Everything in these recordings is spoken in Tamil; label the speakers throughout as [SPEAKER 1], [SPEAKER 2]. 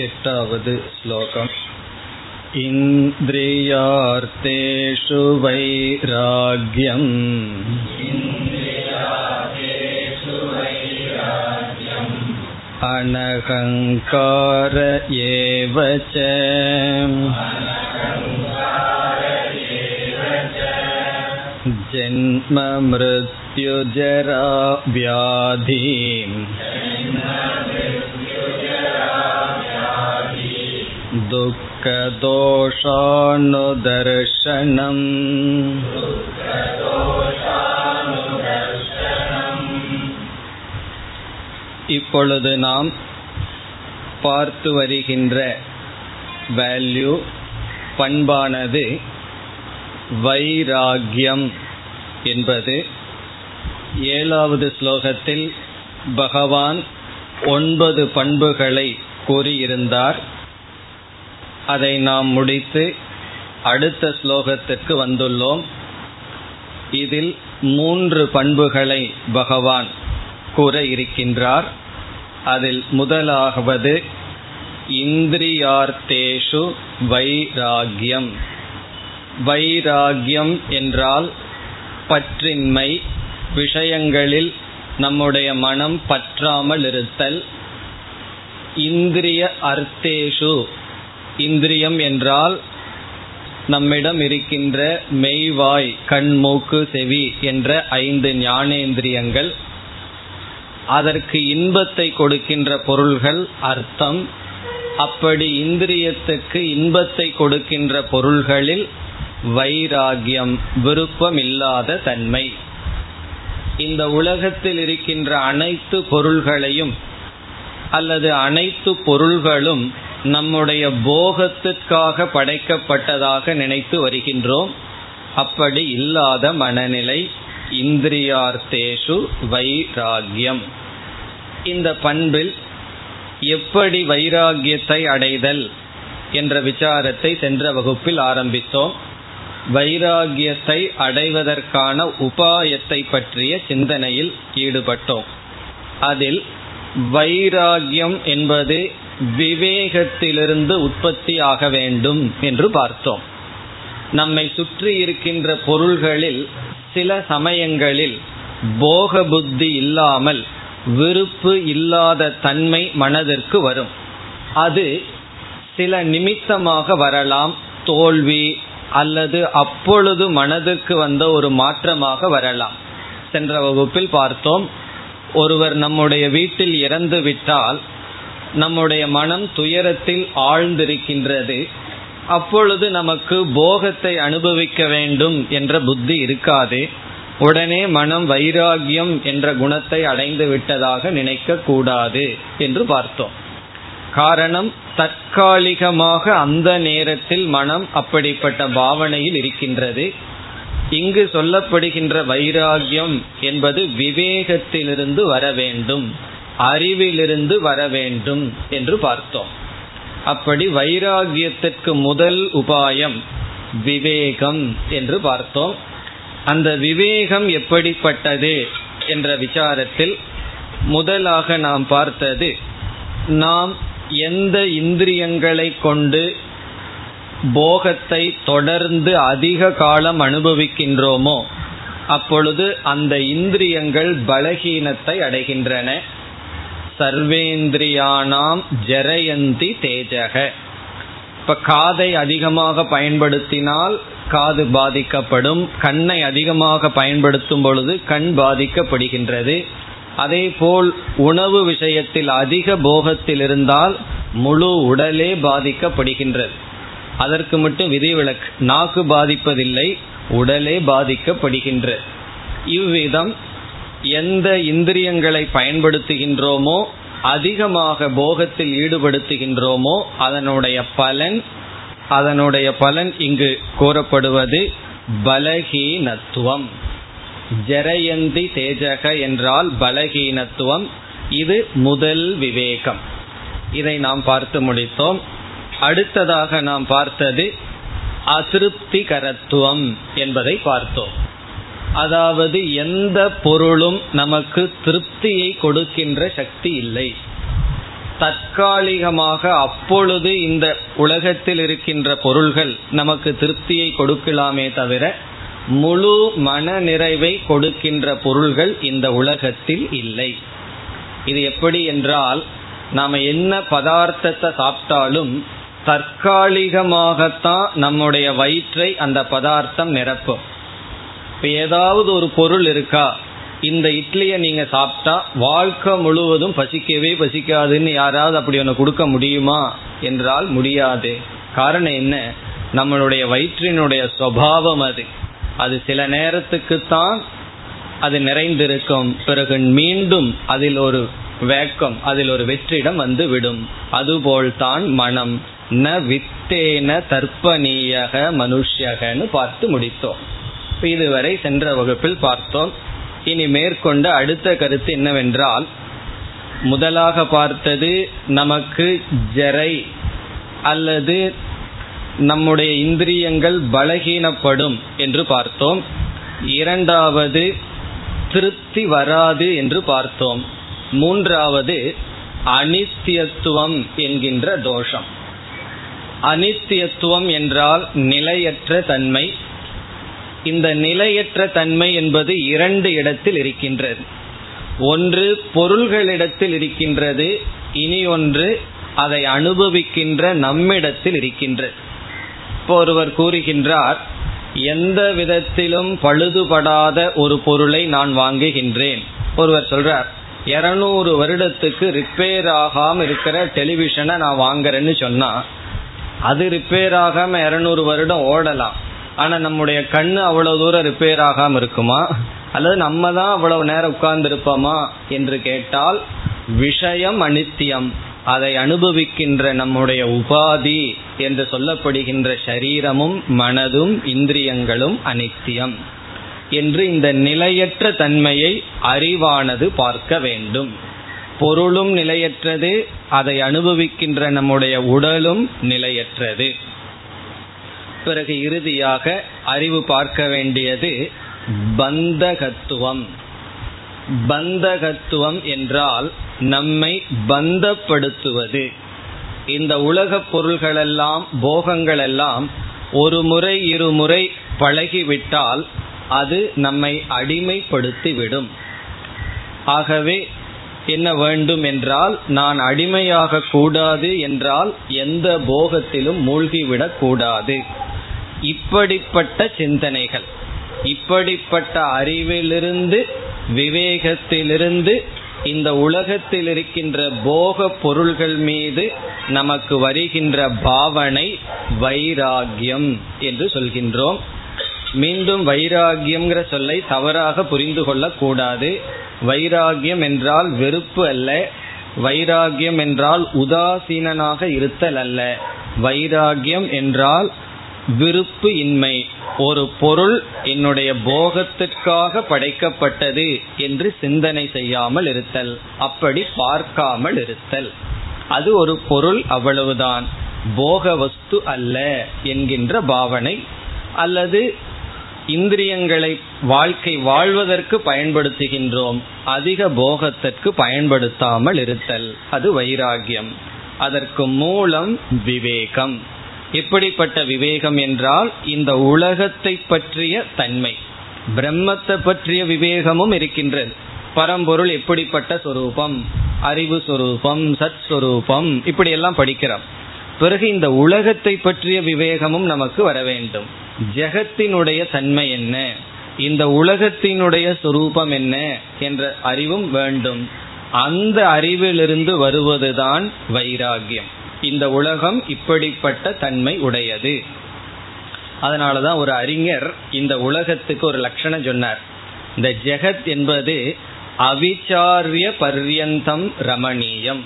[SPEAKER 1] एटावद् श्लोकम् इन्द्रियार्थेषु वैराग्यम् अनहङ्कार एव च जन्ममृत्युजरा व्याधिम् दुःखदोषानुदर्शनम् இப்பொழுது நாம் பார்த்து வருகின்ற வேல்யூ பண்பானது வைராகியம் என்பது ஏழாவது ஸ்லோகத்தில் பகவான் ஒன்பது பண்புகளை கூறியிருந்தார் அதை நாம் முடித்து அடுத்த ஸ்லோகத்திற்கு வந்துள்ளோம். இதில் மூன்று பண்புகளை பகவான் கூற இருக்கின்றார். அதில் முதலாவது இந்திரியார்த்தேஷு வைராகியம். வைராகியம் என்றால் பற்றின்மை விஷயங்களில் நம்முடைய மனம் பற்றாமல் இருத்தல். இந்திரிய அர்த்தேஷு இந்திரியம் என்றால் நம்மிடம் இருக்கின்ற மெய்வாய் கண் மூக்கு செவி என்ற ஐந்து ஞானேந்திரியங்கள். அதற்கு இன்பத்தை கொடுக்கின்ற பொருள்கள் அர்த்தம். அப்படி இந்திரியத்துக்கு இன்பத்தை கொடுக்கின்ற பொருள்களில் வைராகியம் விருப்பமில்லாத தன்மை. இந்த உலகத்தில் இருக்கின்ற அனைத்து பொருள்களையும் அல்லது அனைத்து பொருள்களும் நம்முடைய போகத்துக்காக படைக்கப்பட்டதாக நினைத்து வருகின்றோம். அப்படி இல்லாத மனநிலை இந்திரியார்த்தேஷு வைராகியம். இந்த பண்பில் எப்படி வைராகியத்தை அடைதல் என்ற விசாரத்தை சென்ற வகுப்பில் ஆரம்பித்தோம். வைராகியத்தை அடைவதற்கான உபாயத்தை பற்றிய சிந்தனையில் ஈடுபட்டோம். அதில் வைராகியம் என்பது விவேகத்திலிருந்து உற்பத்தி ஆக வேண்டும் என்று பார்த்தோம். நம்மை சுற்றி இருக்கின்ற பொருள்களில் சில சமயங்களில் போக புத்தி இல்லாமல் விருப்பு இல்லாத தன்மை மனதிற்கு வரும். அது சில நிமித்தமாக வரலாம் தோல்வி அல்லது அப்பொழுது மனதுக்கு வந்த ஒரு மாற்றமாக வரலாம். சென்ற வகுப்பில் பார்த்தோம் ஒருவர் நம்முடைய வீட்டில் இறந்து விட்டால் நம்முடைய மனம் துயரத்தில் ஆழ்ந்திருக்கின்றது. அப்பொழுது நமக்கு போகத்தை அனுபவிக்க வேண்டும் என்ற புத்தி இருக்காது. உடனே மனம் வைராகியம் என்ற குணத்தை அடைந்து விட்டதாக நினைக்க கூடாது என்று பார்த்தோம். காரணம் தற்காலிகமாக அந்த நேரத்தில் மனம் அப்படிப்பட்ட பாவனையில் இருக்கின்றது. இங்கு சொல்லப்படுகின்ற வைராகியம் என்பது விவேகத்திலிருந்து வர வேண்டும். அறிவிலிருந்து வர வேண்டும் என்று பார்த்தோம். அப்படி வைராகியத்திற்கு முதல் உபாயம் விவேகம் என்று பார்த்தோம். அந்த விவேகம் எப்படிப்பட்டது என்ற விசாரத்தில் முதலாக நாம் பார்த்தது நாம் எந்த இந்திரியங்களை கொண்டு போகத்தை தொடர்ந்து அதிக காலம் அனுபவிக்கின்றோமோ அப்பொழுது அந்த இந்திரியங்கள் பலகீனத்தை அடைகின்றன. சர்வேந்திரியானாம் ஜெரயந்தி தேஜக. இப்ப காதை அதிகமாக பயன்படுத்தினால் காது பாதிக்கப்படும் கண்ணை அதிகமாக பயன்படுத்தும் பொழுது கண் பாதிக்கப்படுகின்றது. அதே போல் உணவு விஷயத்தில் அதிக போகத்தில் இருந்தால் முழு உடலே பாதிக்கப்படுகின்றது. அதற்கு மட்டும் விதிவிலக்கு. நாக்கு பாதிப்பதில்லை உடலே பாதிக்கப்படுகின்றது. இவ்விதம் எந்த இந்திரியங்களை பயன்படுத்துகின்றோமோ அதிகமாக போகத்தில் ஈடுபடுத்துகின்றோமோ அதனுடைய பலன் அதனுடைய பலன் இங்கு கூறப்படுவது பலகீனத்துவம். ஜரயந்தி தேஜக என்றால் பலகீனத்துவம். இது முதல் விவேகம். இதை நாம் பார்த்து முடித்தோம். அடுத்ததாக நாம் பார்த்தது அதிருப்திகரத்துவம் என்பதை பார்த்தோம். அதாவது எந்த பொருளும் நமக்கு திருப்தியை கொடுக்கின்ற சக்தி இல்லை. தற்காலிகமாக அப்பொழுது இந்த உலகத்தில் இருக்கின்ற பொருள்கள் நமக்கு திருப்தியை கொடுக்கலாமே தவிர முழு மன நிறைவை கொடுக்கின்ற பொருள்கள் இந்த உலகத்தில் இல்லை. இது எப்படி என்றால் நாம் என்ன பதார்த்தத்தை சாப்பிட்டாலும் தற்காலிகமாகத்தான் நம்முடைய வயிற்றை அந்த பதார்த்தம் நிரப்பும். இப்போ ஏதாவது ஒரு பொருள் இருக்கா? இந்த இட்லியை நீங்க சாப்பிட்டா வாழ்க்கை முழுவதும் பசிக்கவே பசிக்காதுன்னு யாராவது அப்படி ஒன்று கொடுக்க முடியுமா? என்றால் முடியாது. காரணம் என்ன? நம்மளுடைய வயிற்றினுடைய சுவாவம் அது. அது சில நேரத்துக்குத்தான் அது நிறைந்திருக்கும். பிறகு மீண்டும் அதில் ஒரு வேக்கம் அதில் ஒரு வெற்றிடம் வந்து விடும் அதுபோல் தான் மனம். ந வித்தேன தர்ப்பணீயக மனுஷகன்னு பார்த்து முடித்தோம். இதுவரை சென்ற வகுப்பில் பார்த்தோம். இனி மேற்கொண்ட அடுத்த கருத்து என்னவென்றால் முதலாக பார்த்தது நமக்கு ஜரை அல்லது நம்முடைய இந்திரியங்கள் பலகீனப்படும் என்று பார்த்தோம். இரண்டாவது திருப்தி வராது என்று பார்த்தோம். மூன்றாவது அனித்தியத்துவம் என்கின்ற தோஷம். அனித்தியத்துவம் என்றால் நிலையற்ற தன்மை. இந்த நிலையற்ற தன்மை என்பது இரண்டு இடத்தில் இருக்கின்றது. ஒன்று பொருள்களிடத்தில் இருக்கின்றது இனி ஒன்று அதை அனுபவிக்கின்ற நம்மிடத்தில் இருக்கின்றது. இப்போ ஒருவர் கூறுகின்றார் எந்த விதத்திலும் பழுதுபடாத ஒரு பொருளை நான் வாங்குகின்றேன். ஒருவர் சொல்றார் இருநூறு வருடத்துக்கு ரிப்பேர் ஆகாம இருக்கிற டெலிவிஷனை நான் வாங்குறேன்னு சொன்னா அது ரிப்பேர் ஆகாம இருநூறு வருடம் ஓடலாம். ஆனா நம்முடைய கண்ணு அவ்வளவு தூரம் ரிப்பேர் ஆகாம இருக்குமா? அல்லது நம்ம தான் அவ்வளவு நேரம் உட்கார்ந்து இருப்போமா என்று கேட்டால் விஷயம் அனித்தியம். அதை அனுபவிக்கின்ற நம்முடைய உபாதி என்று சொல்லப்படுகின்ற சரீரமும் மனதும் இந்திரியங்களும் அனித்தியம் என்று இந்த நிலையற்ற தன்மையை அறிவானது பார்க்க வேண்டும். பொருளும் நிலையற்றது அதை அனுபவிக்கின்ற நம்முடைய உடலும் நிலையற்றது. பிறகு இறுதியாக அறிவு பார்க்க வேண்டியது பந்தகத்துவம். பந்தகத்துவம் என்றால் நம்மை பந்தப்படுத்துவது. இந்த உலகப் பொருள்களெல்லாம் போகங்களெல்லாம் ஒரு முறை இருமுறை பழகிவிட்டால் அது நம்மை அடிமைப்படுத்திவிடும். ஆகவே என்ன வேண்டும் என்றால் நான் அடிமையாக கூடாது என்றால் எந்த போகத்திலும் மூழ்கிவிடக் கூடாது. இப்படிப்பட்ட சிந்தனைகள் இப்படிப்பட்ட அறிவிலிருந்து விவேகத்திலிருந்து இந்த உலகத்தில் இருக்கின்ற போக பொருள்கள் மீது நமக்கு வருகின்ற பாவனை வைராகியம் என்று சொல்கின்றோம். மீண்டும் வைராகியம்ங்கிற சொல்லை தவறாக புரிந்து கொள்ளக்கூடாது. வைராகியம் என்றால் வெறுப்பு அல்ல. வைராகியம் என்றால் உதாசீனனாக இருத்தல் அல்ல. வைராகியம் என்றால் விருப்பு இன்மை ஒரு பொருள் என்னுடைய போகத்திற்காக படைக்கப்பட்டது என்று சிந்தனை செய்யாமல் இருத்தல் அப்படி பார்க்காமல் இருத்தல். அது ஒரு பொருள் அவ்வளவுதான். போக வஸ்து அல்ல என்கின்ற பாவனை அல்லது இந்திரியங்களை வாழ்க்கை வாழ்வதற்கு பயன்படுத்துகின்றோம். அதிக போகத்திற்கு பயன்படுத்தாமல் இருத்தல். அது வைராகியம். அதற்கு மூலம் விவேகம். எப்படிப்பட்ட விவேகம் என்றால் இந்த உலகத்தை பற்றிய தன்மை. பிரம்மத்தை பற்றிய விவேகமும் இருக்கின்றது. பரம்பொருள் எப்படிப்பட்ட சொரூபம்? அறிவு சொரூபம் சத் சொரூபம் இப்படி எல்லாம் படிக்கிறோம். பிறகு இந்த உலகத்தை பற்றிய விவேகமும் நமக்கு வர வேண்டும். ஜெகத்தினுடைய தன்மை என்ன? இந்த உலகத்தினுடைய சுரூபம் என்ன? என்ற அறிவும் வேண்டும். அந்த அறிவிலிருந்து வருவதுதான் வைராகியம் இந்த உலகம் இப்படிப்பட்ட தன்மை உடையது. அதனாலதான் ஒரு அறிஞர் இந்த உலகத்துக்கு ஒரு லட்சணம் சொன்னார். இந்த ஜெகத் என்பது அவிச்சாரிய பர்யந்தம் ரமணீயம்.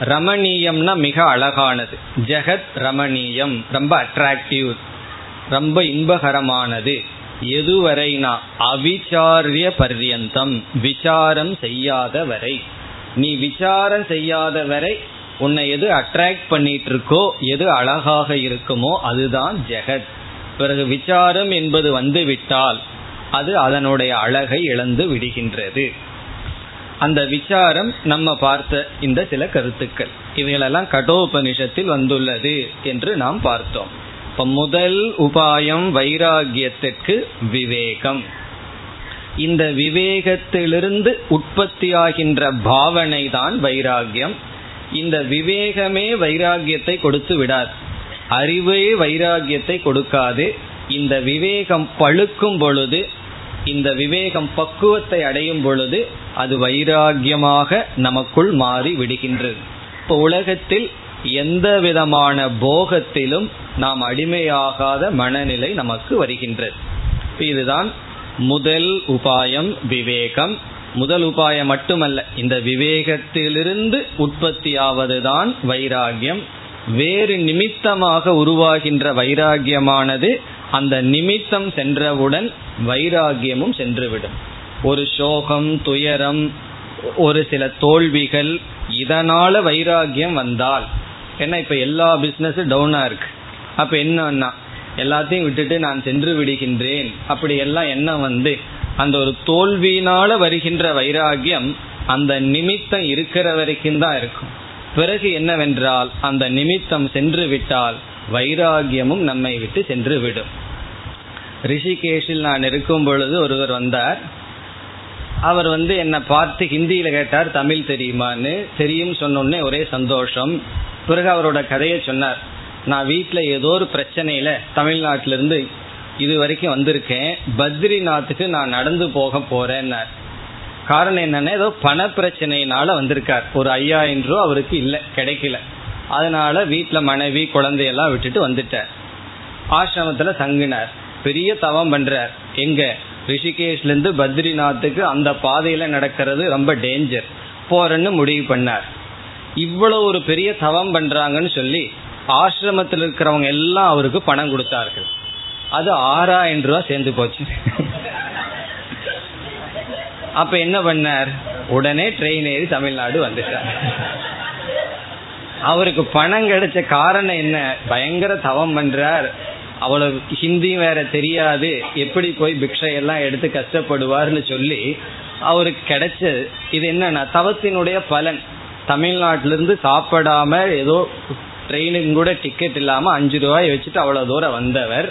[SPEAKER 1] ரமணீயம்னா மிக அழகானது. ஜெகத் ரமணீயம் ரொம்ப அட்ராக்டிவ் ரொம்ப இன்பகரமானது. எதுவரைனா அவிச்சாரிய பர்யந்தம் விசாரம் செய்யாத வரை நீ விசாரம் செய்யாத வரை உன்னை எது அட்ராக்ட் பண்ணிட்டு இருக்கோ எது அழகாக இருக்குமோ அதுதான் ஜெகத். பிறகு விசாரம் என்பது வந்து விட்டால் அது அதனுடைய அழகை இழந்து விடுகின்றது. அந்த விசாரம் நம்ம பார்த்த இந்த சில கருத்துக்கள். இவைகளெல்லாம் கடோபனிஷத்தில் வந்துள்ளது என்று நாம் பார்த்தோம். இப்ப முதல் உபாயம் வைராகியத்திற்கு விவேகம். இந்த விவேகத்திலிருந்து உற்பத்தியாகின்ற பாவனை தான் வைராகியம் இந்த விவேகமே வைராகியத்தை கொடுத்து விடாது. அறிவே வைராகியத்தை கொடுக்காது. இந்த விவேகம் பழுக்கும் பொழுது இந்த விவேகம் பக்குவத்தை அடையும் பொழுது அது வைராகியமாக நமக்குள் மாறி விடுகின்றது. இப்போ உலகத்தில் எந்த விதமான போகத்திலும் நாம் அடிமையாகாத மனநிலை நமக்கு வருகின்றது. இதுதான் முதல் உபாயம் விவேகம். முதல் உபாயம் மட்டுமல்ல இந்த விவேகத்திலிருந்து உற்பத்தியாவதுதான் வைராகியம். வேறு நிமித்தமாக உருவாகின்ற வைராகியமானது அந்த நிமித்தம் சென்றவுடன் வைராகியமும் சென்றுவிடும். ஒரு சோகம் துயரம் ஒரு சில தோல்விகள் இதனால வைராகியம் வந்தால் ஏன்னா இப்ப எல்லா பிசினஸும் டவுனா இருக்கு. அப்ப என்னன்னா எல்லாத்தையும் விட்டுட்டு நான் சென்று விடுகின்றேன் அப்படி எல்லாம் என்ன வந்து அந்த ஒரு தோல்வியினால வருகின்ற வைராகியம் அந்த நிமித்தம் இருக்கிற வரைக்கும் தான் இருக்கும். பிறகு என்னவென்றால் அந்த நிமித்தம் சென்று விட்டால் வைராகியமும் நம்மை விட்டு சென்று விடும். ரிஷிகேஷில் நான் இருக்கும் பொழுது ஒருவர் வந்தார். அவர் வந்து என்னை பார்த்து ஹிந்தியில் கேட்டார் தமிழ் தெரியுமான்னு? தெரியும் சொன்னோடனே ஒரே சந்தோஷம். பிறகு அவரோட கதையை சொன்னார். நான் வீட்டில் ஏதோ ஒரு பிரச்சனையில் தமிழ்நாட்டிலிருந்து இது வரைக்கும் வந்திருக்கேன். பத்ரிநாத்துக்கு நான் நடந்து போக போறேன்னார். காரணம் என்னன்னா ஏதோ பண பிரச்சனையினால வந்திருக்கார். ஒரு ஐயாயிரம் ரூபா அவருக்கு இல்லை கிடைக்கல. அதனால வீட்டில் மனைவி குழந்தையெல்லாம் விட்டுட்டு வந்துட்டார். ஆசிரமத்துல தங்கினார். பெரிய தவம் பண்றார். எங்க? ரிஷிகேஷ்ல இருந்து பத்ரிநாத்துக்கு அந்த பாதையில நடக்கிறது ரொம்ப டேஞ்சர் போறேன்னு முடிவு பண்ணார். இவ்வளவு ஒரு பெரிய தவம் பண்றாங்கன்னு சொல்லி ஆசிரமத்தில் இருக்கிறவங்க எல்லாம் அவருக்கு பணம் கொடுத்தார்கள். அது ஆறாயிரம் ரூபாய் சேர்ந்து போச்சு. அப்ப என்ன பண்ணார்? உடனே ட்ரெயின் ஏறி தமிழ்நாடு வந்துட்டார். அவருக்கு பணம் கிடைச்ச காரணம் என்ன? பயங்கர தவம் பண்றார். அவ்வளவு ஹிந்தி வேற தெரியாது. எப்படி போய் பிக்ஷையெல்லாம் எடுத்து கஷ்டப்படுவார்னு சொல்லி அவருக்கு கிடைச்ச இது என்னன்னா தவத்தினுடைய பலன். தமிழ்நாட்டிலிருந்து சாப்பிடாம ஏதோ ட்ரெயினுக்கு கூட டிக்கெட் இல்லாம அஞ்சு ரூபாய் வச்சுட்டு அவ்வளவு தூரம் வந்தவர்.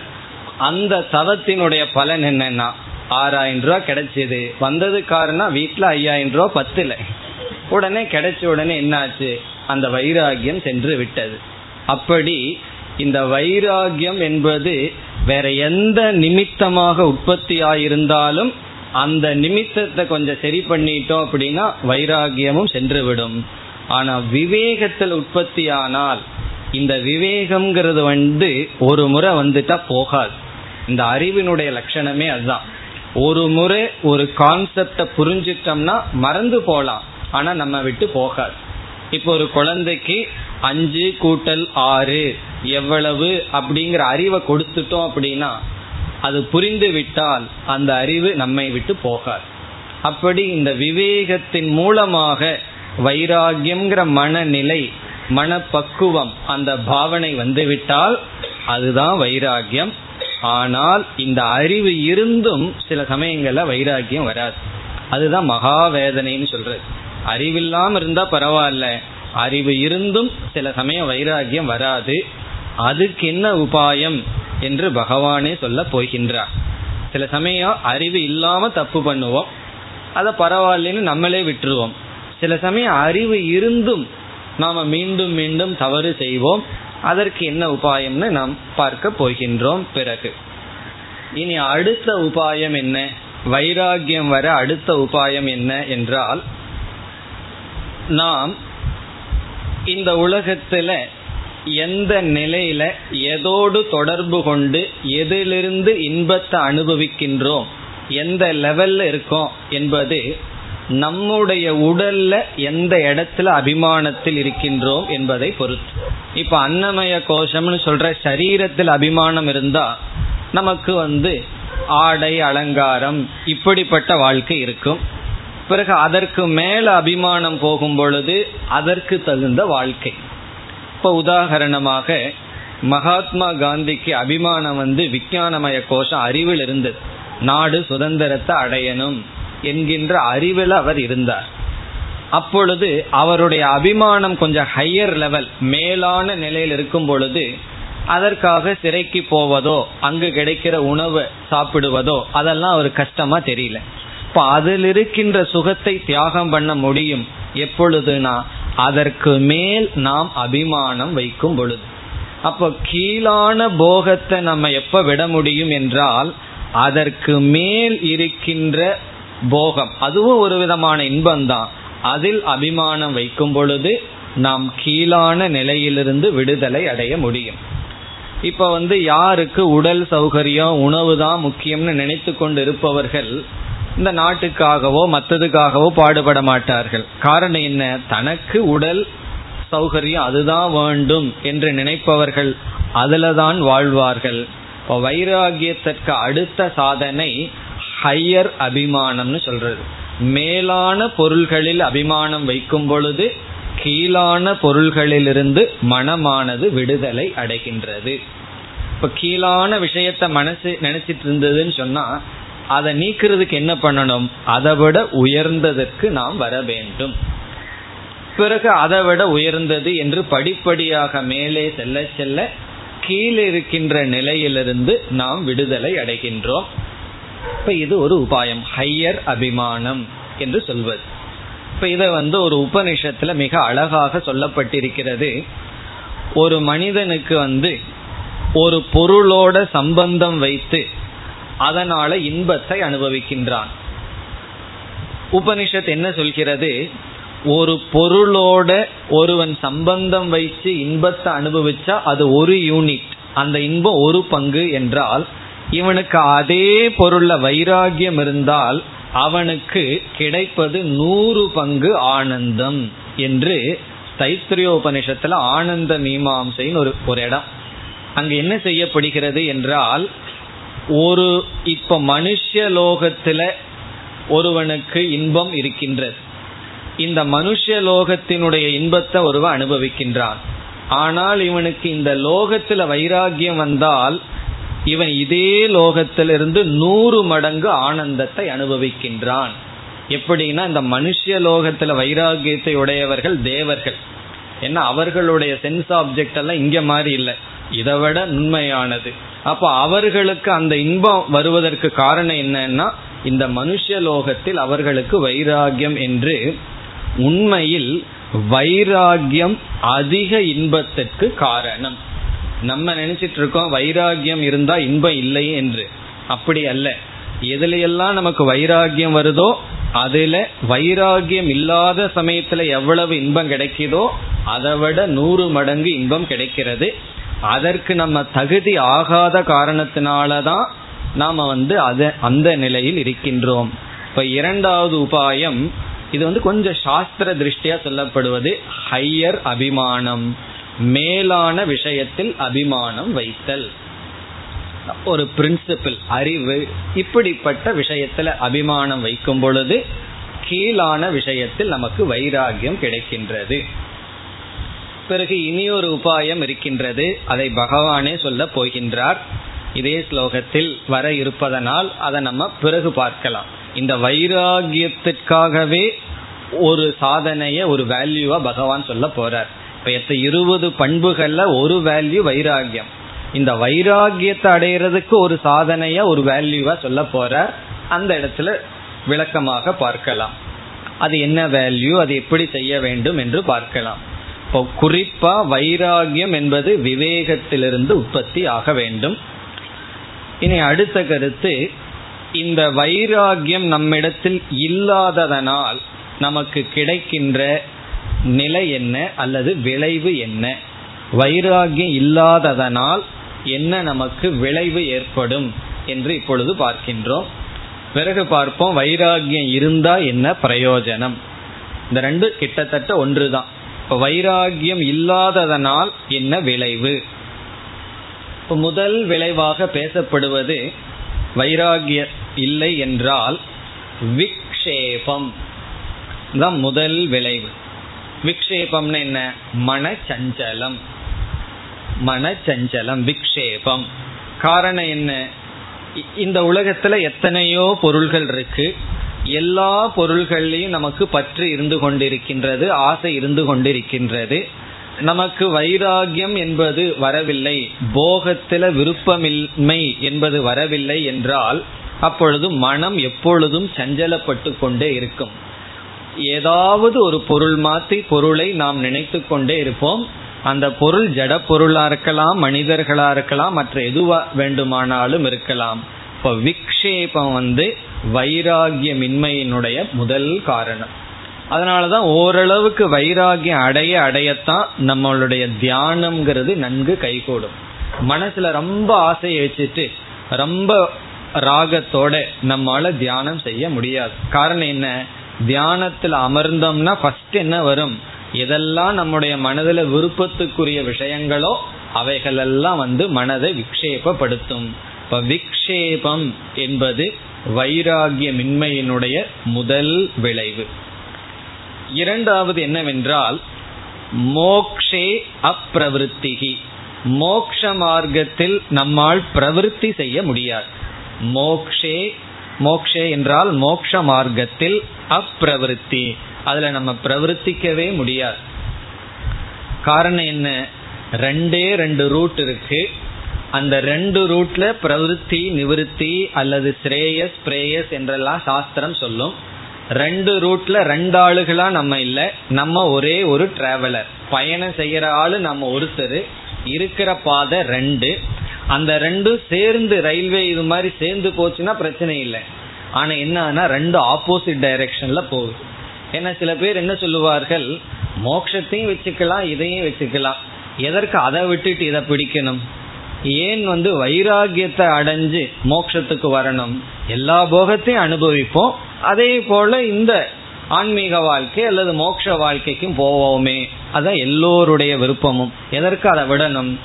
[SPEAKER 1] அந்த தவத்தினுடைய பலன் என்னன்னா ஆறாயிரம் ரூபா கிடைச்சது. வந்தது காரணம் வீட்டுல ஐயாயிரம் ரூபாய் பத்துல உடனே கிடைச்ச உடனே என்னாச்சு? அந்த வைராகியம் சென்று விட்டது. அப்படி இந்த வைராகியம் என்பது வேற எந்த நிமித்தமாக உற்பத்தி ஆயிருந்தாலும் அந்த நிமித்தத்தை கொஞ்சம் சரி பண்ணிட்டோம் அப்படின்னா வைராகியமும் சென்றுவிடும் ஆனா விவேகத்தில் உற்பத்தி ஆனால் இந்த விவேகம்ங்கிறது வந்து ஒரு முறை வந்துட்டா போகாது. இந்த அறிவினுடைய லட்சணமே அதுதான். ஒரு முறை ஒரு கான்செப்டை புரிஞ்சிட்டோம்னா மறந்து போகலாம் ஆனால் நம்ம விட்டு போகாது. இப்போ ஒரு குழந்தைக்கு அஞ்சு கூட்டல் ஆறு எவ்வளவு அப்படிங்கிற அறிவை கொடுத்துட்டோம் அப்படின்னா அது புரிந்து விட்டால் அந்த அறிவு நம்மை விட்டு போகாது. அப்படி இந்த விவேகத்தின் மூலமாக வைராகியம்ங்கிற மனநிலை மனப்பக்குவம் அந்த பாவனை வந்துவிட்டால் அதுதான் வைராகியம் ஆனால் இந்த அறிவு இருந்தும் சில சமயங்கள்ல வைராகியம் வராது. அதுதான் மகா வேதனைன்னு சொல்றது. அறிவில்லாம இருந்தா பரவாயில்ல. அறிவு இருந்தும் சில சமயம் வைராகியம் வராது. அதுக்கு என்ன உபாயம் என்று பகவானே சொல்ல போகின்றார். சில சமயம் அறிவு இல்லாம தப்பு பண்ணுவோம். அதை பரவாயில்லன்னு நம்மளே விட்டுருவோம். சில சமயம் அறிவு இருந்தும் நாம மீண்டும் மீண்டும் தவறு செய்வோம். அதற்கு என்ன உபாயம்னு நாம் பார்க்க போகின்றோம் பிறகு. இனி அடுத்த உபாயம் என்ன? வைராகியம் வர அடுத்த உபாயம் என்ன என்றால் நாம் இந்த உலகத்துல எந்த நிலையில எதோடு தொடர்பு கொண்டு எதிலிருந்து இன்பத்தை அனுபவிக்கின்றோம் எந்த லெவல்ல இருக்கோம் என்பது நம்முடைய உடல்ல எந்த இடத்துல அபிமானத்தில் இருக்கின்றோம் என்பதை பொறுத்து. இப்ப அன்னமய கோஷம்னு சொல்ற சரீரத்தில் அபிமானம் இருந்தா நமக்கு வந்து ஆடை அலங்காரம் இப்படிப்பட்ட வாழ்க்கை இருக்கும். பிறகு அதற்கு மேல அபிமானம் போகும் பொழுது அதற்கு தகுந்த வாழ்க்கை. இப்ப உதாகரணமாக மகாத்மா காந்திக்கு அபிமானம் வந்து விஞ்ஞானமய கோஷம் அறிவில் இருந்தது. நாடு சுதந்திரத்தை அடையணும். என்கின்ற அறிவில் அவர் இருந்தார். அப்பொழுது அவருடைய அபிமானம் கொஞ்சம் ஹையர் லெவல் மேலான நிலையில் இருக்கும் பொழுது அதற்காக சிறைக்கு போவதோ அங்கு கிடைக்கிற உணவு சாப்பிடுவதோ அதெல்லாம் அவர் கஷ்டமா தெரியல. இப்ப அதில் இருக்கின்ற சுகத்தை தியாகம் பண்ண முடியும் எப்பொழுதுனா அதற்கு மேல் நாம் அபிமானம் வைக்கும் பொழுது. அப்போ கீழான போகத்தை நம்ம எப்ப விட முடியும் என்றால் அதற்கு மேல் இருக்கின்ற போகம். அதுவும் ஒரு விதமான இன்பம்தான். அதில் அபிமானம் வைக்கும் பொழுது நாம் கீழான நிலையிலிருந்து விடுதலை அடைய முடியும். இப்ப வந்து யாருக்கு உடல் சௌகரியம் உணவு தான் முக்கியம்னு நினைத்து கொண்டு இருப்பவர்கள் இந்த நாட்டுக்காகவோ மற்றதுக்காகவோ பாடுபட மாட்டார்கள். காரணம் என்ன? தனக்கு உடல் சௌகரியம் அதுதான் வேண்டும் என்று நினைப்பவர்கள் அதுல தான் வாழ்வார்கள். இப்போ வைராகியத்திற்கு அடுத்த சாதனை ஹையர் அபிமானம்னு சொல்றது. மேலான பொருள்களில் அபிமானம் வைக்கும் பொழுது கீழான பொருள்களிலிருந்து மனமானது விடுதலை அடைகின்றது. இப்ப கீழான விஷயத்த மனசு நினைச்சிட்டு இருந்ததுன்னு சொன்னா அதை நீக்கிறதுக்கு என்ன பண்ணணும்? அதை விட உயர்ந்ததற்கு நாம் வர வேண்டும். பிறகு அதை விட உயர்ந்தது என்று படிப்படியாக மேலே செல்ல செல்ல கீழே இருக்கின்ற நிலையிலிருந்து நாம் விடுதலை அடைகின்றோம். இப்ப இது ஒரு உபாயம். ஹையர் அபிமானம் என்று சொல்வது. இப்ப இதை வந்து ஒரு உபனிஷத்துல மிக அழகாக சொல்லப்பட்டிருக்கிறது. ஒரு மனிதனுக்கு வந்து ஒரு பொருளோட சம்பந்தம் வைத்து அதனால இன்பத்தை அனுபவிக்கின்றான். உபனிஷத் என்ன சொல்கிறது? ஒரு பொருளோட ஒருவன் சம்பந்தம் வைத்து இன்பத்தை அனுபவிச்சா அது ஒரு யூனிட். அந்த இன்பம் ஒரு பங்கு என்றால் இவனுக்கு அதே பொருள்ல வைராகியம் இருந்தால் அவனுக்கு கிடைப்பது நூறு பங்கு ஆனந்தம் என்று தைத்திரியோபனிஷத்துல ஆனந்த மீமாம்சைன்னு ஒரு ஒரு இடம். அங்க என்ன செய்யப்படுகிறது என்றால் ஒரு இப்ப மனுஷ லோகத்துல ஒருவனுக்கு இன்பம் இருக்கின்றது. இந்த மனுஷ லோகத்தினுடைய இன்பத்தை ஒருவன் அனுபவிக்கின்றான். ஆனால் இவனுக்கு இந்த லோகத்துல வைராகியம் வந்தால் இவன் இதே லோகத்திலிருந்து நூறு மடங்கு ஆனந்தத்தை அனுபவிக்கின்றான். எப்படின்னா இந்த மனுஷ லோகத்துல வைராகியத்தை உடையவர்கள் தேவர்கள். ஏன்னா அவர்களுடைய சென்ஸ் ஆப்ஜெக்ட் எல்லாம் இங்க மாதிரி இல்லை. இதை விட உண்மையானது அப்போ அவர்களுக்கு அந்த இன்பம் வருவதற்கு காரணம் என்னன்னா இந்த மனுஷ லோகத்தில் அவர்களுக்கு வைராகியம் என்று உண்மையில் வைராகியம் அதிக இன்பத்திற்கு காரணம். நம்ம நினைச்சிட்டு இருக்கோம் வைராகியம் இருந்தா இன்பம் இல்லை என்று. அப்படி அல்ல. எதுலையெல்லாம் நமக்கு வைராகியம் வருதோ அதுல வைராகியம் இல்லாத சமயத்துல எவ்வளவு இன்பம் கிடைக்குதோ அதை விட நூறு மடங்கு இன்பம் கிடைக்கிறது. அதற்கு நம்ம தகுதி ஆகாத காரணத்தினாலதான் நாம வந்து அத அந்த நிலையில் இருக்கின்றோம். இப்ப இரண்டாவது உபாயம் இது வந்து கொஞ்சம் சாஸ்திர திருஷ்டியா சொல்லப்படுவது ஹையர் அபிமானம். மேலான விஷயத்தில் அபிமானம் வைத்தல். ஒரு பிரின்சிபிள் அறிவு இப்படிப்பட்ட விஷயத்துல அபிமானம் வைக்கும் பொழுது கீழான விஷயத்தில் நமக்கு வைராகியம் கிடைக்கின்றது. பிறகு இனியொரு உபாயம் இருக்கின்றது. அதை பகவானே சொல்ல போகின்றார். இதே ஸ்லோகத்தில் வர இருப்பதனால் அதை நம்ம பிறகு பார்க்கலாம். இந்த வைராகியத்திற்காகவே ஒரு சாதனைய ஒரு வேல்யூவா பகவான் சொல்ல போறார். இப்ப இருபது பண்புகள்ல ஒரு வேல்யூ வைராகியம். இந்த வைராகியத்தை அடையிறதுக்கு ஒரு சாதனையா ஒரு வேல்யூவா சொல்ல போற அந்த இடத்துல விளக்கமாக பார்க்கலாம். அது என்ன வேல்யூ அது எப்படி செய்ய வேண்டும் என்று பார்க்கலாம். இப்போ குறிப்பா வைராகியம் என்பது விவேகத்திலிருந்து உற்பத்தி ஆக வேண்டும். இனி அடுத்த கருத்து இந்த வைராகியம் நம்மிடத்தில் இல்லாததனால் நமக்கு கிடைக்கின்ற நிலை என்ன அல்லது விளைவு என்ன? வைராகியம் இல்லாததனால் என்ன நமக்கு விளைவு ஏற்படும் என்று இப்பொழுது பார்க்கின்றோம். பிறகு பார்ப்போம் வைராகியம் இருந்தா என்ன பிரயோஜனம்? இந்த ரெண்டு கிட்டத்தட்ட ஒன்றுதான். இப்ப வைராகியம் இல்லாததனால் என்ன விளைவு? முதல் விளைவாக பேசப்படுவது வைராகிய இல்லை என்றால் விக்ஷேபம். தான் முதல் விளைவு. விக்ஷேபம்னு என்ன? மனச்சஞ்சலம். மனச்சஞ்சலம் விக்ஷேபம். காரணம் என்ன? இந்த உலகத்துல எத்தனையோ பொருள்கள் இருக்கு. எல்லா பொருள்கள்லையும் நமக்கு பற்று இருந்து கொண்டிருக்கின்றது ஆசை இருந்து கொண்டிருக்கின்றது. நமக்கு வைராகியம் என்பது வரவில்லை போகத்தில விருப்பமின்மை என்பது வரவில்லை என்றால் அப்பொழுது மனம் எப்பொழுதும் சஞ்சலப்பட்டு கொண்டே இருக்கும். ஏதாவது ஒரு பொருள் மாற்றி பொருளை நாம் நினைத்து கொண்டே இருப்போம். அந்த பொருள் ஜட பொருளா இருக்கலாம் மனிதர்களா இருக்கலாம் மற்ற எதுவா வேண்டுமானாலும் இருக்கலாம். இப்போ விக்ஷேபம் வந்து வைராகியமின்மையினுடைய முதல் காரணம். அதனாலதான் ஓரளவுக்கு வைராகியம் அடைய அடையத்தான் நம்மளுடைய தியானம்ங்கிறது நன்கு கைகூடும். மனசுல ரொம்ப ஆசையை வச்சுட்டு ரொம்ப ராகத்தோட நம்மால தியானம் செய்ய முடியாது. காரணம் என்ன? தியானத்தில் அமர்ந்தோம்னா ஃபர்ஸ்ட் என்ன வரும்? எதெல்லாம் நம்முடைய மனதில் விருப்பத்துக்குரிய விஷயங்களோ அவைகளெல்லாம் வந்து மனதை விக்ஷேபப்படுத்தும். இப்ப விக்ஷேபம் என்பது வைராகியமின்மையினுடைய முதல் விளைவு. இரண்டாவது என்னவென்றால் மோக்ஷே அப்பிரவருத்திகி. மோக்ஷ மார்க்கத்தில் நம்மால் பிரவருத்தி செய்ய முடியாது. மோக்ஷே மோக்ஷே என்றால் மோக்ஷ மார்க்கத்தில் அப்பிரவருத்தி. அதுல நம்ம பிரவருத்திக்கவே முடியாது. காரணம் என்ன? ரெண்டே ரெண்டு ரூட் இருக்கு. அந்த ரெண்டு ரூட்ல பிரவருத்தி நிவிருத்தி அல்லது ஸ்ரேயஸ் பிரேயஸ் என்றெல்லாம் சாஸ்திரம் சொல்லும். ரெண்டு ரூட்ல ரெண்டு ஆளுகளா நம்ம இல்லை. நம்ம ஒரே ஒரு டிராவலர் பயணம் செய்யற ஆளு நம்ம ஒருத்தர். இருக்கிற பாதை ரெண்டு. அந்த ரெண்டும் சேர்ந்து ரயில்வே இது மாதிரி சேர்ந்து போச்சுன்னா பிரச்சனை இல்லை. ஆனா என்னன்னா ரெண்டு ஆப்போசிட் டைரக்ஷன்ல போகுது. ஏன்னா சில பேர் என்ன சொல்லுவார்கள்? மோட்சத்தையும் வச்சுக்கலாம் இதையும் வச்சுக்கலாம். எதற்கு அதை விட்டுட்டு இதை பிடிக்கணும்? ஏன் வந்து வைராகியத்தை அடைஞ்சு மோட்சத்துக்கு வரணும்? எல்லா போகத்தையும் அனுபவிப்போம். அதே போல இந்த ஆன்மீக வாழ்க்கை அல்லது மோட்ச வாழ்க்கைக்கும் போவோமே. அதான் எல்லோருடைய விருப்பமும். எதற்கு அதை விடணும்?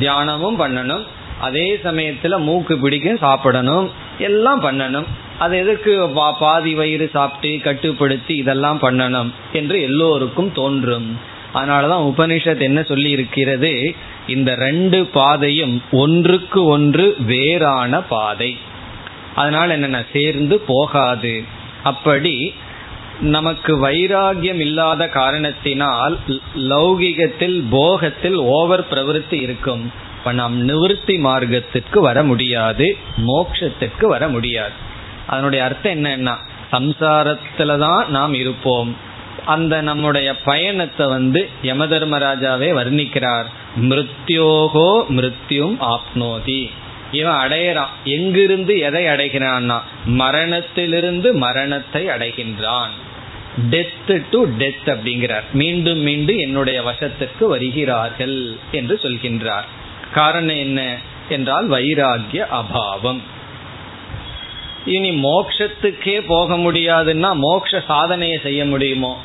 [SPEAKER 1] தியானமும் பண்ணணும். அதே சமயத்துல மூக்கு பிடிக்கும் சாப்பிடணும். எல்லாம் பண்ணணும். அது எதுக்கு பாதி வயிறு சாப்பிட்டு கட்டுப்படுத்தி இதெல்லாம் பண்ணணும் என்று எல்லோருக்கும் தோன்றும். அதனாலதான் உபனிஷத் என்ன சொல்லி இருக்கிறது இந்த ரெண்டு பாதையும் ஒன்றுக்கு ஒன்று வேறான பாதை. அதனால என்னென்ன? சேர்ந்து போகாது. அப்படி நமக்கு வைராகியம் இல்லாத காரணத்தினால் லௌகிகத்தில் போகத்தில் ஓவர் பிரவருத்தி இருக்கும். இப்ப நாம் நிவர்த்தி மார்க்கத்திற்கு வர முடியாது மோக்ஷத்திற்கு வர முடியாது. அதனுடைய அர்த்தம் என்னன்னா சம்சாரத்துல தான் நாம் இருப்போம். அந்த நம்முடைய பயணத்தை வந்து யம தர்மராஜாவே வர்ணிக்கிறார். மிருத்யோகோ மிருத்யும் ஆப்னோதி. இவன் அடையறான். எங்கிருந்து எதை அடைகிறான்னா? மரணத்திலிருந்து மரணத்தை அடைகின்றான். டெத் டு டெத் அப்படிங்கிறார். மீண்டும் மீண்டும் என்னுடைய வசத்திற்கு வருகிறார்கள் என்று சொல்கின்றார். காரணம் என்ன என்றால் வைராகிய அபாவம். இனி மோக்ஷத்துக்கே போக முடியாதுன்னா மோக்ஷ சாதனையை செய்ய முடியுமோ?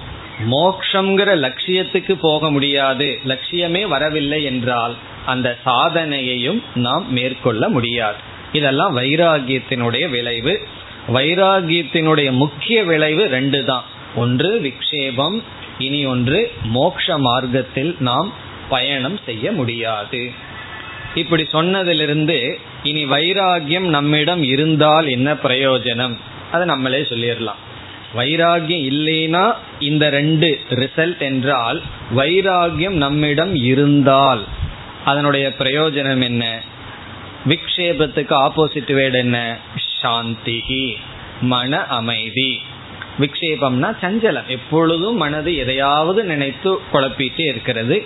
[SPEAKER 1] மோக்ஷங்கிற லட்சியத்துக்கு போக முடியாது. லட்சியமே வரவில்லை என்றால் அந்த சாதனையையும் நாம் மேற்கொள்ள முடியாது. இதெல்லாம் வைராகியத்தினுடைய விளைவு. வைராகியத்தினுடைய முக்கிய விளைவு ரெண்டு தான். ஒன்று விக்ஷேபம் இனி ஒன்று மோக்ஷ மார்க்கத்தில் நாம் பயணம் செய்ய முடியாது. இப்படி சொன்னதிலிருந்து இனி வைராகியம் நம்மிடம் இருந்தால் என்ன பிரயோஜனம்? அதை நம்மளே சொல்லிடலாம். வைராகியம் இல்லைனா இந்த ரெண்டு ரிசல்ட் என்றால் வைராகியம் நம்மிடம் இருந்தால். அதனுடைய பிரயோஜனம் என்ன? விக்ஷேபத்துக்கு ஆப்போசிட் வேர்டு என்ன? சாந்திகி மன அமைதி. விக்ஷேபம்னா சஞ்சலம். எப்பொழுதும் மனது எதையாவது நினைத்து குழப்பிட்டே இருக்கிறது.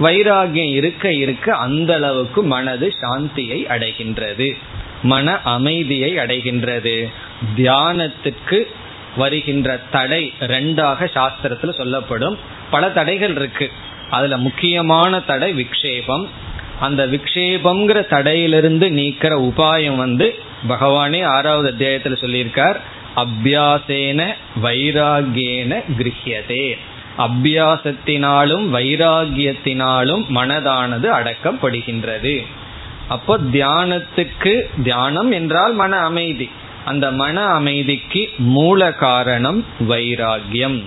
[SPEAKER 1] வைராகியம் இருக்க இருக்க அந்த அளவுக்கு மனது சாந்தியை அடைகின்றது. மன அமைதியை அடைகின்றது. தியானத்துக்கு வருகின்ற தடை ரெண்டாக சாஸ்திரத்துல சொல்லப்படும். பல தடைகள் இருக்கு. அதுல முக்கியமான தடை விக்ஷேபம். அந்த விக்ஷேபம்ங்கிற தடையிலிருந்து நீக்கிற உபாயம் வந்து பகவானே ஆறாவது அத்தியாயத்துல சொல்லியிருக்கார். அபியாசேன வைராகியேன கிரகியதே அபியாசத்தினாலும் வைராகியத்தினாலும் மனதானது அடக்கப்படுகின்றது. அப்போ தியானத்துக்கு தியானம் என்றால் மன அமைதி. அந்த மன அமைதிக்கு மூல காரணம் வைராகியம்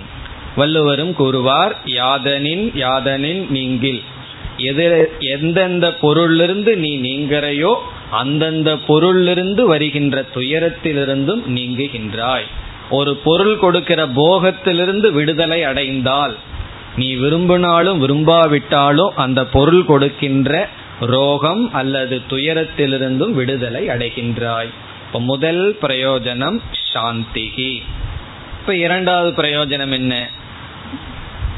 [SPEAKER 1] வள்ளுவரும் கூறுவார் யாதனின் யாதனின் நீங்கில். எது எந்தெந்த பொருளிலிருந்து நீ நீங்கறையோ அந்தந்த பொருளிலிருந்து வருகின்ற துயரத்திலிருந்தும் நீங்குகின்றாய். ஒரு பொருள் கொடுக்கிற போகத்திலிருந்து விடுதலை அடைந்தால் நீ விரும்பினாலும் விரும்பாவிட்டாலும் அந்த பொருள் கொடுக்கின்ற ரோகம் அல்லது துயரத்திலிருந்தும் விடுதலை அடைகின்றாய். இப்ப முதல் பிரயோஜனம் சாந்திகி இப்ப இரண்டாவது பிரயோஜனம் என்ன?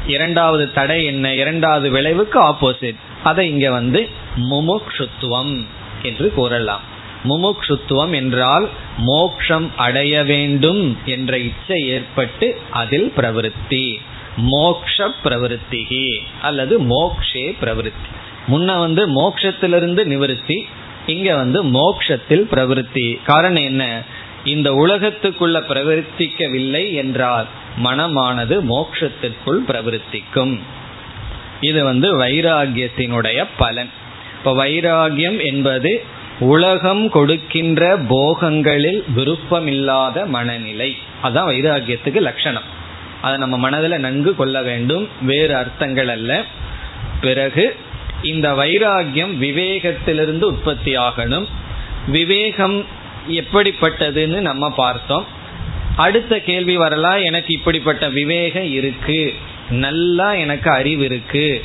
[SPEAKER 1] இரண்டாவது தடை என்ன? இரண்டாவது விளைவுக்கு ஆப்போசிட் அதை இங்க வந்து முமுக்ஷுத்துவம் என்று கூறலாம். முமுக்ஷுத்துவம் என்றால் மோக்ஷம் அடைய வேண்டும் என்ற இச்சை ஏற்பட்டு அதில் பிரவருத்தி. மோக்ஷ பிரவருத்திகி அல்லது மோக்ஷே பிரவருத்தி. முன்ன வந்து மோக்ஷத்திலிருந்து நிவர்த்தி இங்க வந்து மோக்ஷத்தில் பிரவருத்தி காரணம் என்ன? இந்த உலகத்துக்குள்ள பிரவர்த்திக்கவில்லை என்றால் மனமானது மோக்ஷத்திற்குள் பிரவருத்திக்கும் இது வந்து வைராகியத்தினுடைய பலன். இப்ப வைராகியம் என்பது உலகம் கொடுக்கின்ற போகங்களில் விருப்பமில்லாத மனநிலை. அதான் வைராகியத்துக்கு லட்சணம். அதை நம்ம மனதில் நன்கு கொள்ள வேண்டும். வேறு அர்த்தங்கள் அல்ல. பிறகு இந்த வைராகியம் விவேகத்திலிருந்து உற்பத்தி ஆகணும். விவேகம் எப்படிப்பட்டதுன்னு நம்ம பார்த்தோம். அடுத்த கேள்வி வரலாம் எனக்கு இப்படிப்பட்ட விவேகம் இருக்கு. நல்லா எனக்கு அறிவு இருக்கு.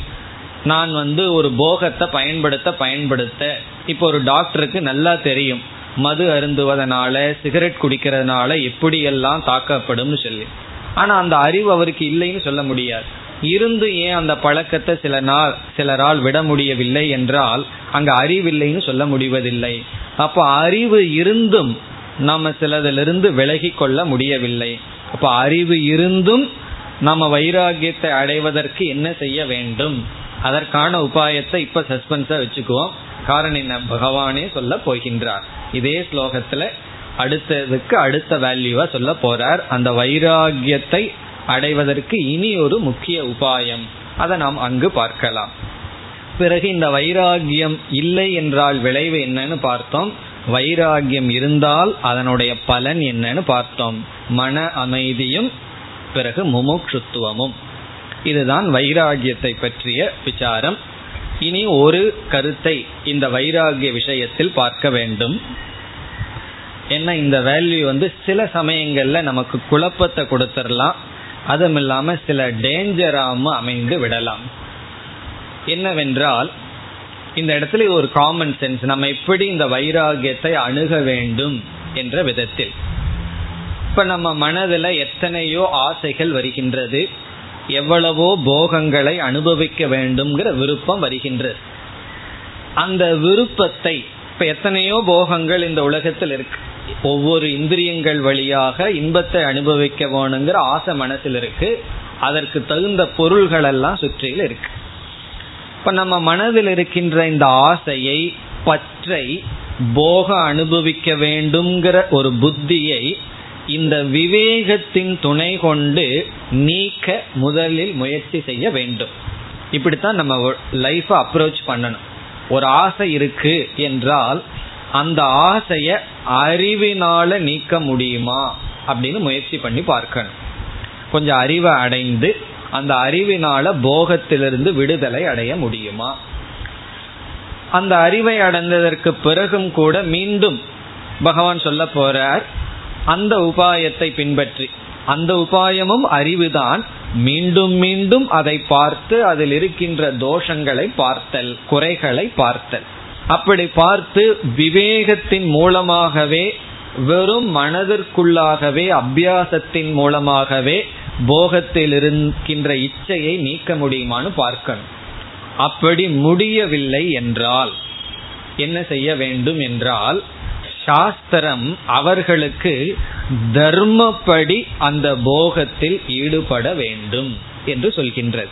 [SPEAKER 1] நான் வந்து ஒரு போகத்தை பயன்படுத்த பயன்படுத்த. இப்போ ஒரு டாக்டருக்கு நல்லா தெரியும். மது அருந்துவதனால சிகரெட் குடிக்கிறதுனால எப்படியெல்லாம் தாக்கப்படும் சொல்லி. ஆனா அந்த அறிவு அவருக்கு இல்லைன்னு சொல்ல முடியாது. இருந்து ஏன் அந்த பழக்கத்தை சில நாள் சிலரால் விட முடியவில்லை என்றால் அங்க அறிவில்லைன்னு சொல்ல முடிவதில்லை. அப்ப அறிவு இருந்தும் நம்ம சிலதிலிருந்து விலகி கொள்ள முடியவில்லை. அப்ப அறிவு இருந்தும் நம்ம வைராகியத்தை அடைவதற்கு என்ன செய்ய வேண்டும்? அதற்கான உபாயத்தை இப்ப சஸ்பென்ஸா வச்சுக்குவோம். காரணம் என்ன? பகவானே சொல்ல போகின்றார். இதே ஸ்லோகத்துல அடுத்ததுக்கு அடுத்த வேல்யூவா சொல்ல போறார். அந்த வைராகியத்தை அடைவதற்கு இனி ஒரு முக்கிய உபாயம். அதை நாம் அங்கு பார்க்கலாம். பிறகு இந்த வைராகியம் இல்லை என்றால் விளைவு என்னன்னு பார்த்தோம். வைராகியம் இருந்தால் அதனுடைய பலன் என்னன்னு பார்த்தோம். மன அமைதியும் பிறகு முமுட்சுத்துவமும். இதுதான் வைராகியத்தை பற்றிய விசாரம். இனி ஒரு கருத்தை இந்த வைராகிய விஷயத்தில் பார்க்க வேண்டும். என்ன இந்த வேல்யூ வந்து சில சமயங்கள்ல நமக்கு குழப்பத்தை கொடுத்துடலாம். அதுவும் இல்லாம சில டேஞ்சராம அமைந்து விடலாம். என்னவென்றால் இந்த இடத்துல ஒரு காமன் சென்ஸ் நம்ம எப்படி இந்த வைராகியத்தை அணுக வேண்டும் என்ற விதத்தில். இப்ப நம்ம மனதில் எத்தனையோ ஆசைகள் வருகின்றது. எவ்வளவோ போகங்களை அனுபவிக்க வேண்டும்ங்கிற விருப்பம் வருகின்றது. அந்த விருப்பத்தை இப்ப எத்தனையோ போகங்கள் இந்த உலகத்தில் இருக்கு. ஒவ்வொரு இந்திரியங்கள் வழியாக இன்பத்தை அனுபவிக்க வேணுங்கிற ஆசை மனசில் இருக்கு. அதற்கு தகுந்த பொருள்கள் எல்லாம் சுற்றியில் இருக்கு. இப்ப நம்ம மனதில் இருக்கின்ற இந்த ஆசையை பற்றை போக அனுபவிக்க வேண்டும்ங்கிற ஒரு புத்தியை இந்த விவேகத்தின் துணை கொண்டு நீக்க முதலில் முயற்சி செய்ய வேண்டும். இப்படித்தான் நம்ம லைஃப அப்ரோச் பண்ணணும். ஒரு ஆசை இருக்கு என்றால் அந்த ஆசைய அறிவினால நீக்க முடியுமா அப்படின்னு முயற்சி பண்ணி பார்க்கணும். கொஞ்சம் அறிவை அடைந்து அந்த அறிவினால போகத்திலிருந்து விடுதலை அடைய முடியுமா? அந்த அறிவை அடைந்ததற்கு பிறகும் கூட மீண்டும் பகவான் சொல்ல போறார் அந்த உபாயத்தை பின்பற்றி. அந்த உபாயமும் அறிவுதான் மீண்டும் மீண்டும் அதை பார்த்து அதில் இருக்கின்ற தோஷங்களை பார்த்தல் குறைகளை பார்த்தல். அப்படி பார்த்து விவேகத்தின் மூலமாகவே வெறும் மனதிற்குள்ளாகவே அபியாசத்தின் மூலமாகவே போகத்தில் இருக்கின்ற இச்சையை நீக்க முடியுமான்னு பார்க்கணும். அப்படி முடியவில்லை என்றால் என்ன செய்ய வேண்டும் என்றால் சாஸ்திரம் அவர்களுக்கு தர்மப்படி அந்த போகத்தில் ஈடுபட வேண்டும் என்று சொல்கின்றது.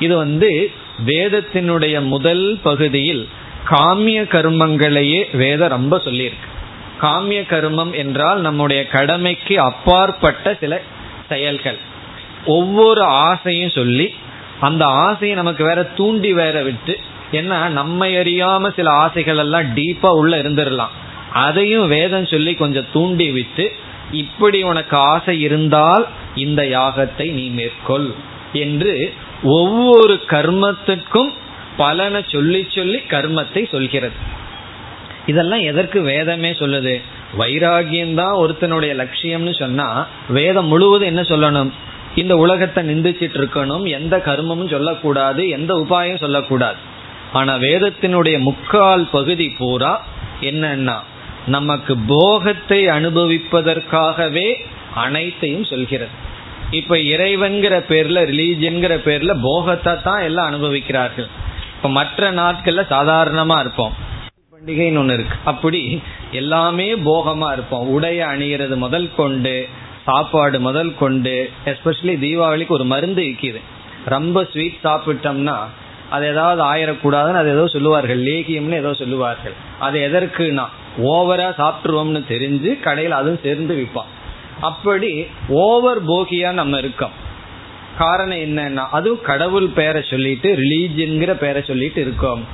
[SPEAKER 1] இது வந்து வேதத்தினுடைய முதல் பகுதியில் காமிய கர்மங்களையே வேதம் ரொம்ப சொல்லியிருக்கு. காமிய கர்மம் என்றால் நம்முடைய கடமைக்கு அப்பாற்பட்ட சில செயல்கள். ஒவ்வொரு ஆசையும் சொல்லி அந்த ஆசையை நமக்கு வேற தூண்டி வேற விட்டு ஏன்னா நம்மை அறியாம சில ஆசைகள் எல்லாம் டீப்பா உள்ள இருந்துடலாம். அதையும் வேதம் சொல்லி கொஞ்சம் தூண்டி விட்டு இப்படி உனக்கு ஆசை இருந்தால் இந்த யாகத்தை நீ மேற்கொள் என்று ஒவ்வொரு கர்மத்திற்கும் பலனை சொல்லி சொல்லி கர்மத்தை சொல்கிறது. இதெல்லாம் எதற்கு வேதமே சொல்லுது? வைராகியம்தான் ஒருத்தனுடைய லட்சியம்னு சொன்னா வேதம் முழுவதும் என்ன சொல்லணும்? இந்த உலகத்தை நிந்திச்சிட்டு இருக்கணும் எந்த கர்மமும் சொல்லக்கூடாது எந்த உபாயம் சொல்லக்கூடாது. ஆனா வேதத்தினுடைய முக்கால் பகுதி பூரா என்னன்னா நமக்கு போகத்தை அனுபவிப்பதற்காகவே அனைத்தையும் சொல்கிறது. இப்ப இறைவன்கிற பேர்ல ரிலீஜியன்கிற பேர்ல போகத்தை தான் எல்லாம் அனுபவிக்கிறார்கள். இப்ப மற்ற நாட்கள்ல சாதாரணமா இருப்போம். பண்டிகைன்னு ஒண்ணு இருக்கு. அப்படி எல்லாமே போகமா இருப்போம். உடைய அணிகிறது முதல் கொண்டு சாப்பாடு முதல் கொண்டு எஸ்பெஷலி தீபாவளிக்கு ஒரு மருந்து விற்கிது. ரொம்ப ஸ்வீட் சாப்பிட்டோம்னா அது ஏதாவது ஆயிடக்கூடாதுன்னு அது ஏதோ சொல்லுவார்கள். லேகியம்னு ஏதோ சொல்லுவார்கள். அது எதற்குனா ஓவரா சாப்பிட்டுருவோம்னு தெரிஞ்சு கடையில் அதுவும் சேர்ந்து விற்பான். அப்படி ஓவர் போகியா நம்ம இருக்கோம். காரணம் என்னன்னா அதுவும் கடவுள் பெயரை சொல்லிட்டு ரிலீஜியன்கிற பெயரை சொல்லிட்டு இருக்கோம்.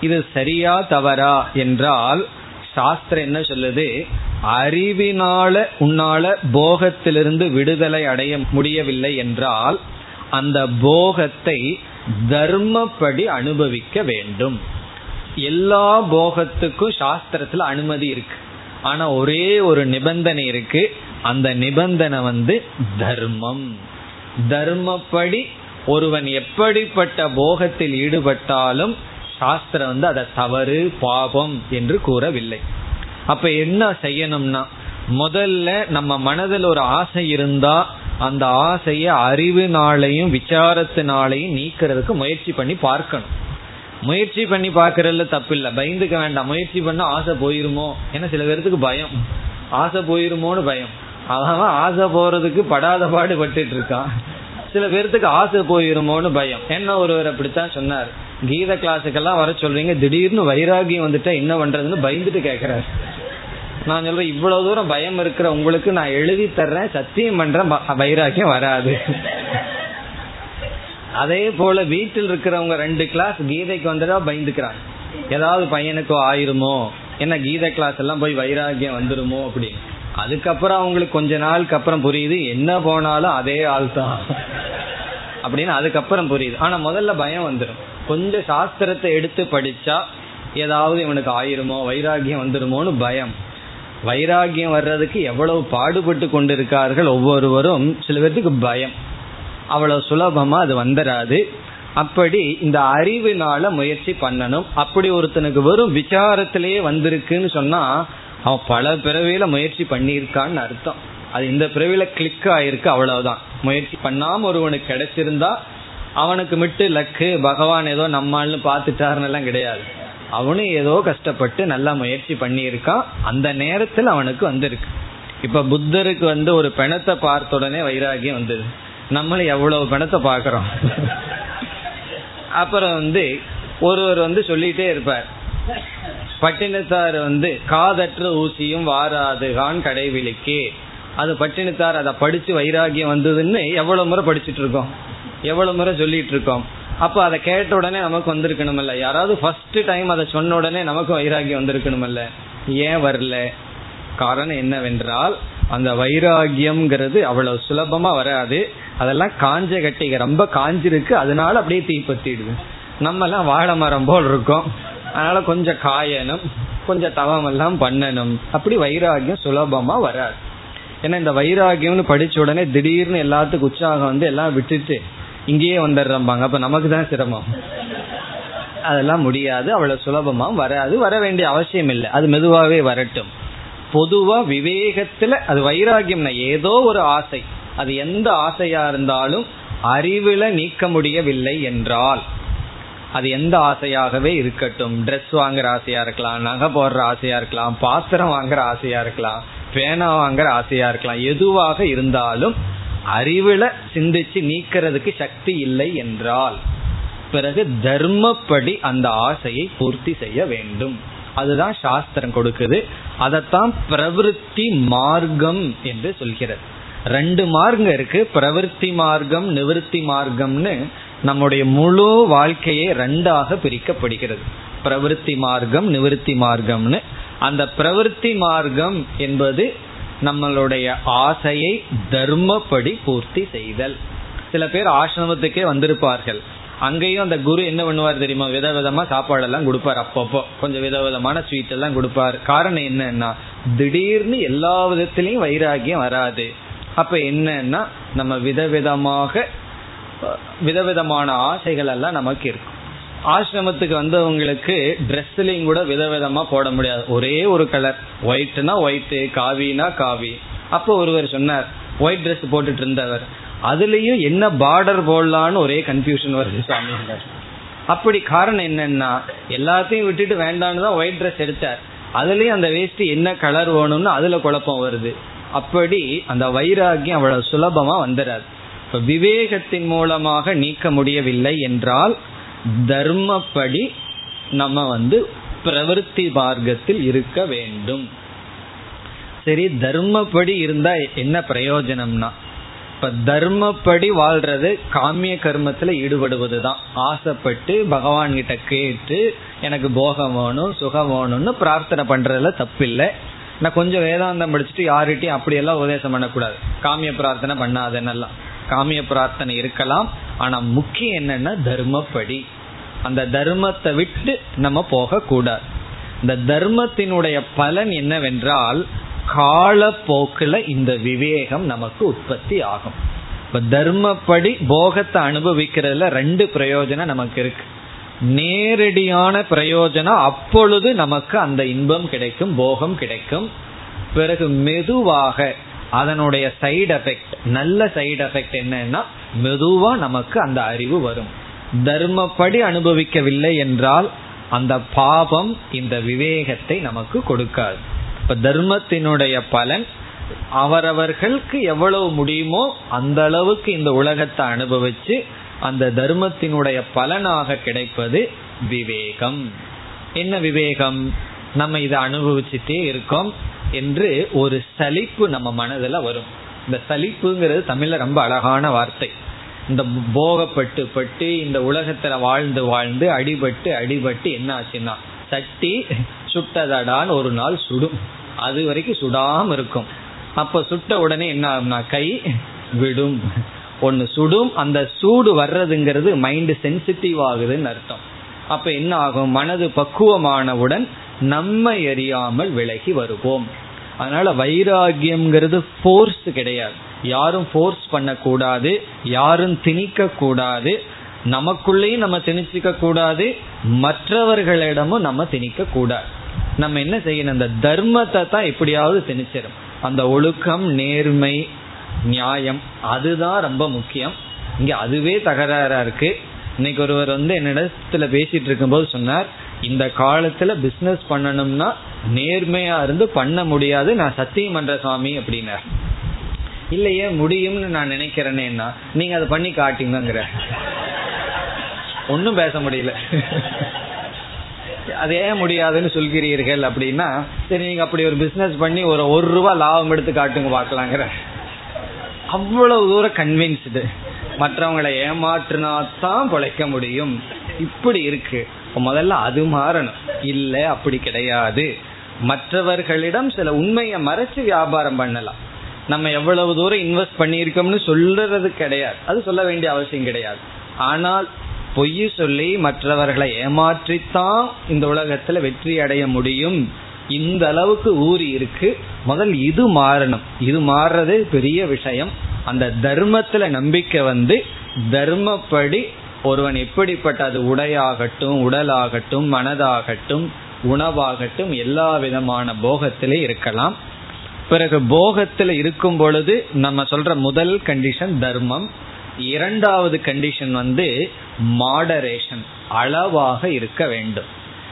[SPEAKER 1] இது சரியா தவறா என்றால் சாஸ்திரம் என்ன சொல்லுது? அறிவினால உன்னால போகத்திலிருந்து விடுதலை அடைய முடியவில்லை என்றால் அந்த போகத்தை தர்மப்படி அனுபவிக்க வேண்டும். எல்லா போகத்துக்கும் சாஸ்திரத்துல அனுமதி இருக்கு. ஆனா ஒரே ஒரு நிபந்தனை இருக்கு. அந்த நிபந்தனை வந்து தர்மம். தர்மப்படி ஒருவன் எப்படிப்பட்ட போகத்தில் ஈடுபட்டாலும் சாஸ்திரம் வந்து அதை தவறு பாபம் என்று கூறவில்லை. அப்ப என்ன செய்யணும்னா முதல்ல நம்ம மனதில் ஒரு ஆசை இருந்தா அந்த ஆசையை அறிவினாலையும் விசாரத்தினாலையும் நீக்கிறதுக்கு முயற்சி பண்ணி பார்க்கணும். முயற்சி பண்ணி பாக்குறதுல தப்பு இல்லை பயந்துக்க வேண்டாம். முயற்சி பண்ண ஆசை போயிருமோ? ஏன்னா சில பேர்த்துக்கு பயம். ஆசை போயிருமோன்னு பயம். அவன் ஆசை போறதுக்கு படாத பாடு பட்டுட்டு இருக்கான். சில பேர்த்துக்கு ஆசை போயிருமோன்னு பயம். என்ன ஒருவர் அப்படித்தான் சொன்னார். கீத கிளாஸுக்கெல்லாம் வர சொல்றீங்க திடீர்னு வைராகியம் வந்துட்டா என்ன பண்றதுன்னு பயந்துட்டு கேக்குறாரு நான் சொல்றேன் இவ்வளவு தூரம் பயம் இருக்கிற உங்களுக்கு நான் எழுதி தர்றேன் சத்தியம் பண்றேன் வைராகியம் வராது. அதே போல வீட்டில் இருக்கிறவங்க ரெண்டு கிளாஸ் கீதைக்கு வந்துட்டா பயந்துக்கிறாங்க. ஏதாவது பையனுக்கோ ஆயிருமோ? என்ன கீதை கிளாஸ் எல்லாம் போய் வைராகியம் வந்துருமோ அப்படின்னு. அதுக்கப்புறம் அவங்களுக்கு கொஞ்ச நாளுக்கு அப்புறம் புரியுது என்ன போனாலும் அதே ஆள் தான். அப்படின்னு அதுக்கப்புறம் புரியுது. ஆனா முதல்ல பயம் வந்துடும் கொஞ்சம் சாஸ்திரத்தை எடுத்து படிச்சா ஏதாவது இவனுக்கு ஆயிருமோ வைராகியம் வந்துருமோன்னு பயம். வைராகியம் வர்றதுக்கு எவ்வளவு பாடுபட்டு கொண்டிருக்கார்கள் ஒவ்வொருவரும் சில பேர்த்துக்கு பயம். அவ்வளவு சுலபமா அது வந்துடாது அப்படி இந்த அறிவினால முயற்சி பண்ணணும். அப்படி ஒருத்தனுக்கு வெறும் விசாரத்திலேயே வந்திருக்குன்னு சொன்னா அவன் பல பிறவியில முயற்சி பண்ணியிருக்கான்னு அர்த்தம். அது இந்த பிறவியில கிளிக் ஆயிருக்கு அவ்வளவுதான். முயற்சி பண்ணாம ஒருவனுக்கு கிடைச்சிருந்தா அவனுக்கு மிட்டு லக்கு பகவான் ஏதோ நம்மால்னு பார்த்துட்டாருன்னெல்லாம் கிடையாது. அவனும் ஏதோ கஷ்டப்பட்டு நல்லா முயற்சி பண்ணியிருக்கான். அந்த நேரத்தில் அவனுக்கு வந்திருக்கு. இப்ப புத்தருக்கு வந்து ஒரு பிணத்தை பார்த்த உடனே வைராகியம் வந்தது. நம்மளும் எவ்வளவு பணத்தை பாக்குறோம் அப்புறம் வந்து ஒருவர் வந்து சொல்லிட்டே இருப்பார். பட்டினத்தார் வந்து காதற்ற ஊசியும் வாராதுகான் கடைவிழிக்கு. அது பட்டினத்தார் அதை படிச்சு வைராகியம் வந்ததுன்னு எவ்வளவு முறை படிச்சுட்டு இருக்கோம். எவ்வளவு முறை சொல்லிட்டு இருக்கோம். அப்ப அதை கேட்ட உடனே நமக்கு வந்திருக்கணும்ல யாராவது ஃபர்ஸ்ட் டைம் அதை சொன்ன உடனே நமக்கு வைராகியம் வந்திருக்கணும்ல ஏன் வரல? காரணம் என்னவென்றால் அந்த வைராகியம்ங்கிறது அவ்வளவு சுலபமா வராது. அதெல்லாம் காஞ்ச கட்டிக. ரொம்ப காஞ்சிருக்கு. அதனால அப்படியே தீப்பத்திடுது. நம்ம எல்லாம் வாழை மரம் போல் இருக்கோம். அதனால கொஞ்சம் காயணும். கொஞ்சம் தவம் எல்லாம் பண்ணணும். அப்படி வைராகியம் சுலபமா வராது. ஏன்னா இந்த வைராகியம்னு படிச்ச உடனே திடீர்னு எல்லாத்துக்கும் உற்சாகம் வந்து எல்லாம் விட்டுட்டு இங்கேயே வந்துடுறம்பாங்க. அப்ப நமக்கு தான் சிரமம். அதெல்லாம் முடியாது. அவ்வளவு சுலபமா வராது. வர வேண்டிய அவசியம் இல்லை. அது மெதுவாகவே வரட்டும். பொதுவா விவேகத்துல அது வைராகியம்னா ஏதோ ஒரு ஆசை. அது எந்த ஆசையா இருந்தாலும் அறிவுல நீக்க முடியவில்லை என்றால் அது எந்த ஆசையாகவே இருக்கட்டும். ட்ரெஸ் வாங்குற ஆசையா இருக்கலாம் நகை போடுற ஆசையா இருக்கலாம் பாத்திரம் வாங்குற ஆசையா இருக்கலாம் பேனா வாங்குற ஆசையா இருக்கலாம். எதுவாக இருந்தாலும் அறிவுல சிந்திச்சு நீக்கிறதுக்கு சக்தி இல்லை என்றால் பிறகு தர்மப்படி அந்த ஆசையை பூர்த்தி செய்ய வேண்டும். அதுதான் சாஸ்திரம் கொடுக்குது. அதைத்தான் பிரவருத்தி மார்க்கம் என்று சொல்கிறது. ரெண்டு மார்க்கம் இருக்கு. பிரவருத்தி மார்க்கம் நிவர்த்தி மார்க்கம்னு நம்முடைய முழு வாழ்க்கையை ரெண்டாக பிரிக்கப்படுகிறது. பிரவருத்தி மார்க்கம் நிவர்த்தி மார்க்கம்னு. அந்த பிரவருத்தி மார்க்கம் என்பது நம்மளுடைய ஆசையை தர்மப்படி பூர்த்தி செய்தல். சில பேர் ஆசிரமத்துக்கே வந்திருப்பார்கள். அங்கேயும் அந்த குரு என்ன பண்ணுவார் தெரியுமா? வித விதமா சாப்பாடு எல்லாம் கொடுப்பார் அப்பப்போ. கொஞ்சம் விதவிதமான ஸ்வீட் எல்லாம் கொடுப்பார். காரணம் என்னன்னா திடீர்னு எல்லா விதத்திலையும் வைராகியம் வராது. அப்ப என்னன்னா நம்ம விதவிதமாக விதவிதமான ஆசைகள் எல்லாம் நமக்கு இருக்கும். ஆசிரமத்துக்கு வந்தவங்களுக்கு ட்ரெஸ்லையும் கூட விதவிதமா போட முடியாது. ஒரே ஒரு கலர் ஒயிட்னா ஒயிட்டு காவினா காவி. அப்போ ஒருவர் சொன்னார் ஒயிட் ட்ரெஸ் போட்டுட்டு இருந்தவர். அதுலயும் என்ன பார்டர் போடலான்னு ஒரே கன்ஃபியூஷன் வருது சுவாமி அப்படி காரணம் என்னன்னா எல்லாத்தையும் விட்டுட்டு வேண்டான்னு தான் ஒயிட் ட்ரெஸ் எடுத்தார். அதுலயும் அந்த வேஸ்ட் என்ன கலர் வேணும்னு அதுல குழப்பம் வருது. அப்படி அந்த வைராகியம் அவ்வளவு சுலபமா வந்துடாது விவேகத்தின் மூலமாக நீக்க முடியவில்லை என்றால் தர்மப்படி நம்ம வந்து பிரவருத்தி மார்க்கத்தில் இருக்க வேண்டும். சரி தர்மப்படி இருந்தா என்ன பிரயோஜனம்னா இப்ப தர்மப்படி வாழ்றது காமிய கர்மத்துல ஈடுபடுவது தான் ஆசைப்பட்டு பகவான் கிட்ட கேட்டு எனக்கு போகம் வேணும் சுகம் வேணும்னு பிரார்த்தனை பண்றதுல தப்பில்லை. நான் கொஞ்சம் வேதாந்தம் படிச்சுட்டு யார்கிட்டையும் அப்படியெல்லாம் உபதேசம் பண்ணக்கூடாது. காமிய பிரார்த்தனை பண்ணாதன்னெல்லாம். காமிய பிரார்த்தனை இருக்கலாம். ஆனா முக்கியம் என்னன்னா தர்மப்படி. அந்த தர்மத்தை விட்டு நம்ம போக கூடாது இந்த தர்மத்தினுடைய பலன் என்னவென்றால் காலப்போக்கில் இந்த விவேகம் நமக்கு உற்பத்தி ஆகும். இப்ப தர்மப்படி போகத்தை அனுபவிக்கிறதுல ரெண்டு பிரயோஜனம் நமக்கு இருக்கு. நேரடியான பிரயோஜனம் அப்பொழுது நமக்கு அந்த இன்பம் கிடைக்கும் போகம் கிடைக்கும். பிறகு மெதுவாக அதனுடைய சைடு எஃபெக்ட் நல்ல சைடு எஃபெக்ட் என்னன்னா மெதுவா நமக்கு அந்த அறிவு வரும். தர்மப்படி அனுபவிக்கவில்லை என்றால் அந்த பாபம் இந்த விவேகத்தை நமக்கு கொடுக்காது. இப்ப தர்மத்தினுடைய பலன் அவரவர்களுக்கு எவ்வளவு முடியுமோ அந்த அளவுக்கு இந்த உலகத்தை அனுபவிச்சு அந்த தர்மத்தினுடைய பலனாக கிடைப்பது விவேகம். என்ன விவேகம்? நம்ம இதை அனுபவிச்சுட்டே இருக்கோம் என்று ஒரு சலிப்பு நம்ம மனதில் வரும். இந்த சலிப்புங்கிறது தமிழ்ல ரொம்ப அழகான வார்த்தை. இந்த போகப்பட்டு பட்டு இந்த உலகத்துல வாழ்ந்து வாழ்ந்து அடிபட்டு அடிபட்டு என்ன ஆச்சுன்னா சட்டி சுட்டதடான்னு ஒரு நாள் சுடும். அது வரைக்கும் சுடாம இருக்கும். அப்ப சுட்ட உடனே என்ன ஆகும்னா கை விடும். ஒன்னு சுடும் அந்த சூடு வர்றதுங்கிறது மைண்ட் சென்சிட்டிவ் ஆகுதுன்னு அர்த்தம். அப்ப என்ன ஆகும்? மனது பக்குவமானவுடன் நம்ம எரியாமல் விலகி வருவோம். அதனால வைராகியம்ங்கிறது ஃபோர்ஸ் கிடையாது. யாரும் ஃபோர்ஸ் பண்ணக்கூடாது யாரும் திணிக்க கூடாது நமக்குள்ளேயும் நம்ம திணிச்சிக்க கூடாது மற்றவர்களிடமும் நம்ம திணிக்க கூடாது நம்ம என்ன செய்யணும்? அந்த தர்மத்தை தான் எப்படியாவது திணிச்சிடும் அந்த ஒழுக்கம் நேர்மை நியாயம் அதுதான் ரொம்ப முக்கியம். இங்க அதுவே தகராறா இருக்கு. இன்னைக்கு ஒருவர் வந்து என்னிடத்துல பேசிட்டு இருக்கும்போது சொன்னார் இந்த காலத்துல பிசினஸ் பண்ணணும்னா நேர்மையா இருந்து பண்ண முடியாது. நான் சத்தியம் பண்ற சுவாமி அப்படின்னார். இல்லையே முடியும்னு நான் நினைக்கிறேனேன்னா நீங்க அதை பண்ணி காட்டுங்கிற ஒன்னும் பேச முடியல. அது ஏன் முடியாதுன்னு சொல்கிறீர்கள் அப்படின்னா சரி நீங்க அப்படி ஒரு பிசினஸ் பண்ணி ஒரு ஒரு ரூபா லாபம் எடுத்து காட்டுங்க பார்க்கலாங்கிற. அவ்வளவு தூரம் கன்வின்ஸ்டு மற்றவங்களை ஏமாற்றினா தான் பொழைக்க முடியும். இப்படி இருக்கு. முதல்ல அது மாறணும். இல்லை அப்படி கிடையாது. மற்றவர்களிடம் சில உண்மையை மறைச்சு வியாபாரம் பண்ணலாம். நம்ம எவ்வளவு தூரம் இன்வெஸ்ட் பண்ணியிருக்கோம்னு சொல்றது கிடையாது. அது சொல்ல வேண்டிய அவசியம் கிடையாது. ஆனால் பொய் சொல்லி மற்றவர்களை ஏமாற்றித்தான் இந்த உலகத்துல வெற்றி அடைய முடியும். இந்த அளவுக்கு ஊறி இருக்கு. முதல் இது மாறணும். இது மாறுறது பெரிய விஷயம். அந்த தர்மத்துல நம்பிக்கை வந்து தர்மப்படி ஒருவன் எப்படிப்பட்ட அது உடையாகட்டும் உடலாகட்டும் மனதாகட்டும் உணவாகட்டும் எல்லா விதமான போகத்திலே இருக்கலாம். பிறகு போகத்தில் இருக்கும் பொழுது நம்ம சொல்ற முதல் கண்டிஷன் தர்மம். இரண்டாவது கண்டிஷன் வந்து மாடரேஷன் அளவாக இருக்க வேண்டும்.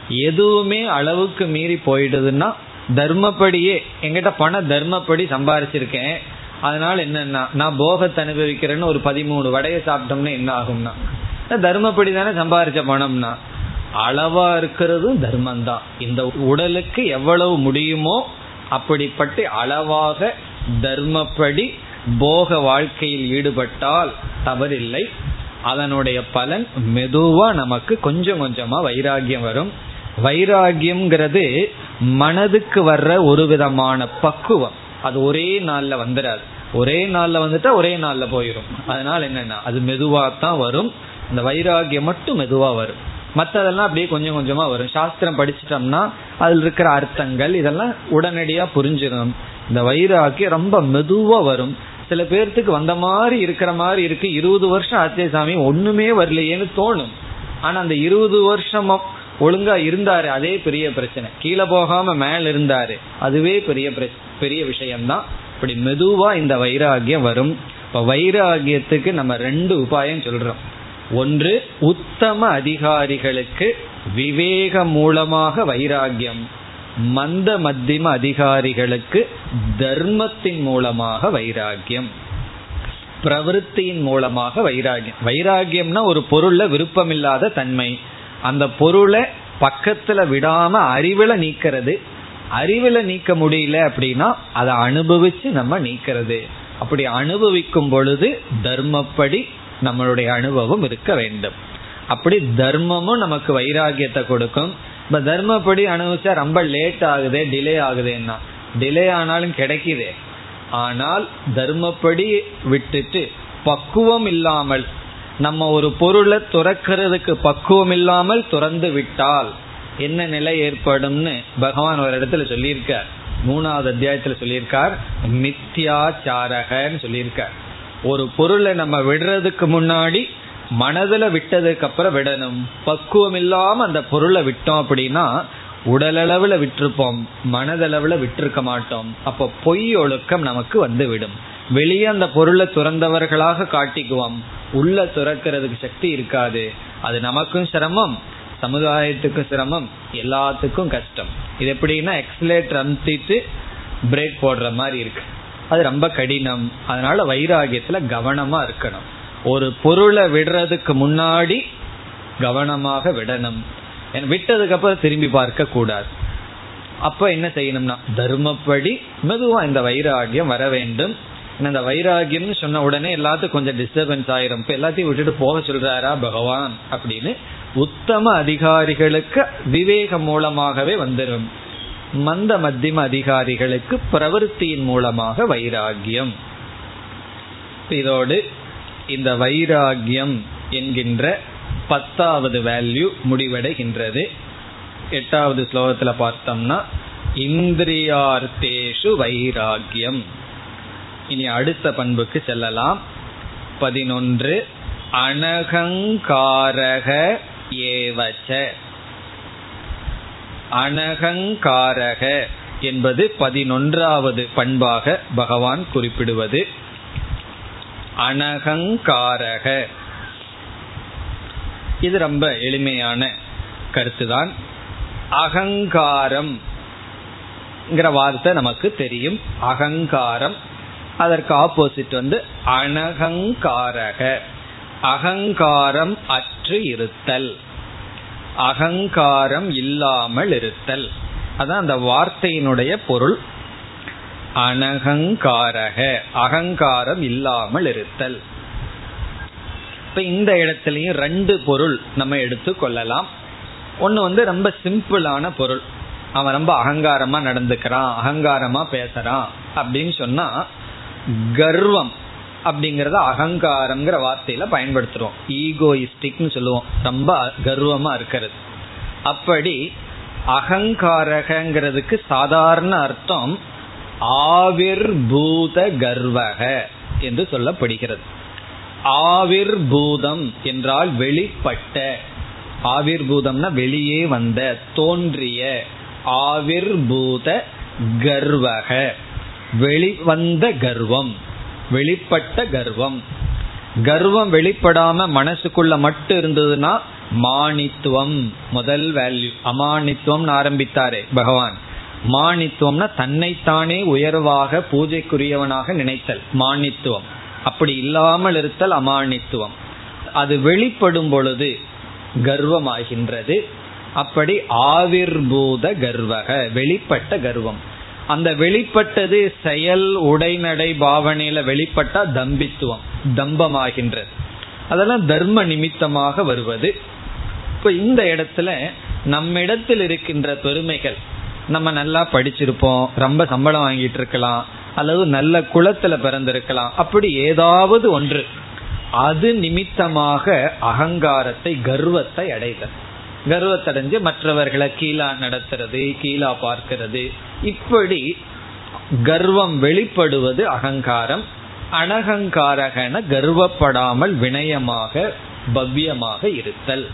[SPEAKER 1] எதுவுமே அளவுக்கு மீறி போயிடுதுன்னா தர்மப்படியே எங்கிட்ட பணம் தர்மப்படி சம்பாரிச்சிருக்கேன். அதனால என்னன்னா நான் போகத்தை அனுபவிக்கிறேன்னு ஒரு பதிமூணு வடையை சாப்பிட்டோம்னா என்ன ஆகும்னா தர்மப்படி தானே சம்பாரிச்ச பணம்னா அளவா இருக்கிறதும் தர்மம் தான் இந்த உடலுக்கு எவ்வளவு முடியுமோ அப்படிப்பட்டு அளவாக தர்மப்படி போக வாழ்க்கையில் ஈடுபட்டால் தவறில்லை. அதனுடைய பலன் மெதுவா நமக்கு கொஞ்சம் கொஞ்சமா வைராகியம் வரும். வைராகியம்ங்கிறது மனதுக்கு வர்ற ஒரு விதமான பக்குவம். அது ஒரே நாள்ல வந்துடாது ஒரே நாள்ல வந்துட்டா ஒரே நாள்ல போயிடும் அதனால என்னன்னா அது மெதுவா தான் வரும். இந்த வைராகியம் மட்டும் மெதுவா வரும். மற்றதெல்லாம் அப்படியே கொஞ்சம் கொஞ்சமா வரும். சாஸ்திரம் படிச்சிட்டோம்னா அதில் இருக்கிற அர்த்தங்கள் இதெல்லாம் உடனடியா புரிஞ்சிடும் இந்த வைராகியம் ரொம்ப மெதுவா வரும். சில பேர்த்துக்கு வந்த மாதிரி இருக்கிற மாதிரி இருக்கு. இருபது வருஷம் ஆச்சே சாமி ஒண்ணுமே வரலையேன்னு தோணும். ஆனா அந்த இருபது வருஷம் ஒழுங்கா இருந்தாரு அதே பெரிய பிரச்சனை. கீழே போகாம மேல இருந்தாரு அதுவே பெரிய பெரிய விஷயம்தான். இப்படி மெதுவா இந்த வைராகியம் வரும். இப்ப வைராகியத்துக்கு நம்ம ரெண்டு உபாயம் சொல்றோம். ஒன்று உத்தம அதிகாரிகளுக்கு விவேக மூலமாக வைராகியம். மந்த மத்தியம அதிகாரிகளுக்கு தர்மத்தின் மூலமாக வைராகியம் பிரவருத்தியின் மூலமாக வைராகியம் வைராகியம்னா ஒரு பொருள்ல விருப்பமில்லாத தன்மை. அந்த பொருளை பக்கத்துல விடாம அறிவுல நீக்கிறது. அறிவுல நீக்க முடியல அப்படின்னா அதை அனுபவிச்சு நம்ம நீக்கிறது. அப்படி அனுபவிக்கும் பொழுது தர்மப்படி நம்மளுடைய அனுபவம் இருக்க வேண்டும். அப்படி தர்மமும் நமக்கு வைராகியத்தை கொடுக்கும். இப்ப தர்மப்படி அனுபவிச்சா ரொம்ப லேட் ஆகுது டிலே ஆகுதுன்னா. டிலே ஆனாலும் கிடைக்குதே. ஆனால் தர்மப்படி விட்டுட்டு பக்குவம் இல்லாமல் நம்ம ஒரு பொருளை துறக்கிறதுக்கு பக்குவம் இல்லாமல் துறந்து விட்டால் என்ன நிலை ஏற்படும்னு பகவான் ஒரு இடத்துல சொல்லியிருக்கார். மூணாவது அத்தியாயத்துல சொல்லியிருக்கார். மித்யாச்சாரகன்னு சொல்லியிருக்கார். ஒரு பொருளை நம்ம விடுறதுக்கு முன்னாடி மனதுல விட்டதுக்கு அப்புறம் விடணும். பக்குவம் இல்லாம அந்த பொருளை விட்டோம் அப்படின்னா உடலளவுல விட்டிருப்போம் மனதளவுல விட்டிருக்க மாட்டோம். அப்ப பொய் ஒழுக்கம் நமக்கு வந்து விடும் வெளியே அந்த பொருளை துறந்தவர்களாக காட்டிக்குவோம். உள்ள துறக்கிறதுக்கு சக்தி இருக்காது. அது நமக்கும் சிரமம் சமுதாயத்துக்கும் சிரமம் எல்லாத்துக்கும் கஷ்டம். இது எப்படின்னா எக்ஸலேட்டர் அமுத்திட்டு பிரேக் போடுற மாதிரி இருக்கு. அது ரொம்ப கடினம். அதனால வைராகியத்துல கவனமா இருக்கணும். ஒரு பொருளை விடுறதுக்கு முன்னாடி கவனமாக விடணும். விட்டதுக்கு அப்புறம் திரும்பி பார்க்க கூடாது. அப்ப என்ன செய்யணும்னா தர்மப்படி மெதுவா இந்த வைராகியம் வர வேண்டும். இந்த வைராகியம்னு சொன்ன உடனே எல்லாத்துக்கும் கொஞ்சம் டிஸ்டர்பன்ஸ் ஆயிரும். இப்ப எல்லாத்தையும் விட்டுட்டு போக சொல்றாரா பகவான் அப்படின்னு உத்தம அதிகாரிகளுக்கு விவேகம் மூலமாகவே வந்துடும் மந்த மத்தியம அதிகாரிகளுக்கு பிரவருத்தியின் மூலமாக வைராகியம். இதோடு இந்த வைராகியம் என்கின்ற பத்தாவது வேல்யூ முடிவடைகின்றது. எட்டாவது ஸ்லோகத்தில் பார்த்தோம்னா இந்திரியார்த்தேஷு வைராகியம். இனி அடுத்த பண்புக்கு செல்லலாம். பதினொன்று அனகங்காரக ஏவச்ச. அனகங்காரக என்பது பதினொன்றாவது பண்பாக பகவான் குறிப்பிடுவது. அனகங்காரக. இது ரொம்ப எளிமையான கருத்துதான். அகங்காரம் வார்த்தை நமக்கு தெரியும். அகங்காரம் அதற்கு ஆப்போசிட் வந்து அனகங்காரக. அகங்காரம் அற்று இருத்தல். அகங்காரம் இல்லாமல் இருத்தல். அதான் அந்த வார்த்தையினுடைய பொருள். அனகங்காரக அகங்காரம் இல்லாமல் இருத்தல். இப்ப இந்த இடத்துலயும் ரெண்டு பொருள் நம்ம எடுத்து கொள்ளலாம். ஒன்று வந்து ரொம்ப சிம்பிளான பொருள். அவன் ரொம்ப அகங்காரமா நடந்துக்கிறான் அகங்காரமா பேசுறான் அப்படின்னு சொன்னா கர்வம் அப்படிங்கறத அகங்காரம்ங்கிற வார்த்தையில பயன்படுத்துறோம். ஈகோயிஸ்டிக்னு சொல்லுவோம். ரொம்ப கர்வமா இருக்கிறது. அப்படி அகங்காரகங்கிறதுக்கு சாதாரண அர்த்தம் ஆவிர் பூத கர்வக என்று சொல்லப்படுகிறது. ஆவிர் பூதம் என்றால் வெளிப்பட்ட. ஆவிர் பூதம்னா வெளியே வந்த தோன்றிய ஆவிர் பூத கர்வக வெளிவந்த கர்வம் வெளிப்பட்ட கர்வம். கர்வம் வெளிப்படாம மனசுக்குள்ள மட்டும் இருந்ததுன்னா மானித்துவம் முதல் வேல்யூ அமானித்துவம் ஆரம்பித்தாரே பகவான். மானித்துவம்னா தன்னைத்தானே உயர்வாக பூஜைக்குரியவனாக நினைத்தல் மானித்துவம். அப்படி இல்லாமல் இருத்தல் அமானித்துவம். அது வெளிப்படும் பொழுது கர்வமாகின்றது. அப்படி ஆவிர்பூத கர்வக வெளிப்பட்ட கர்வம். அந்த வெளிப்பட்டது செயல் உடைநடை பாவனையில வெளிப்பட்டா தம்பித்துவம் தம்பமாகின்றது. அதெல்லாம் தர்ம நிமித்தமாக வருவது. இப்ப இந்த இடத்துல நம்மிடத்தில் இருக்கின்ற பெருமைகள் நம்ம நல்லா படிச்சிருப்போம் ரொம்ப சம்பளம் வாங்கிட்டு இருக்கலாம் அல்லது நல்ல குளத்துல பிறந்திருக்கலாம் அப்படி ஏதாவது ஒன்று. அது நிமித்தமாக அகங்காரத்தை கர்வத்தை அடைதல். கர்வத்தடைஞ்சு மற்றவர்களை கீழா நடத்துறது கீழா பார்க்கிறது. இப்படி கர்வம் வெளிப்படுவது அகங்காரம் அனகங்காரகன கர்வப்படாமல் வினயமாக பவ்யமாக இருத்தல்.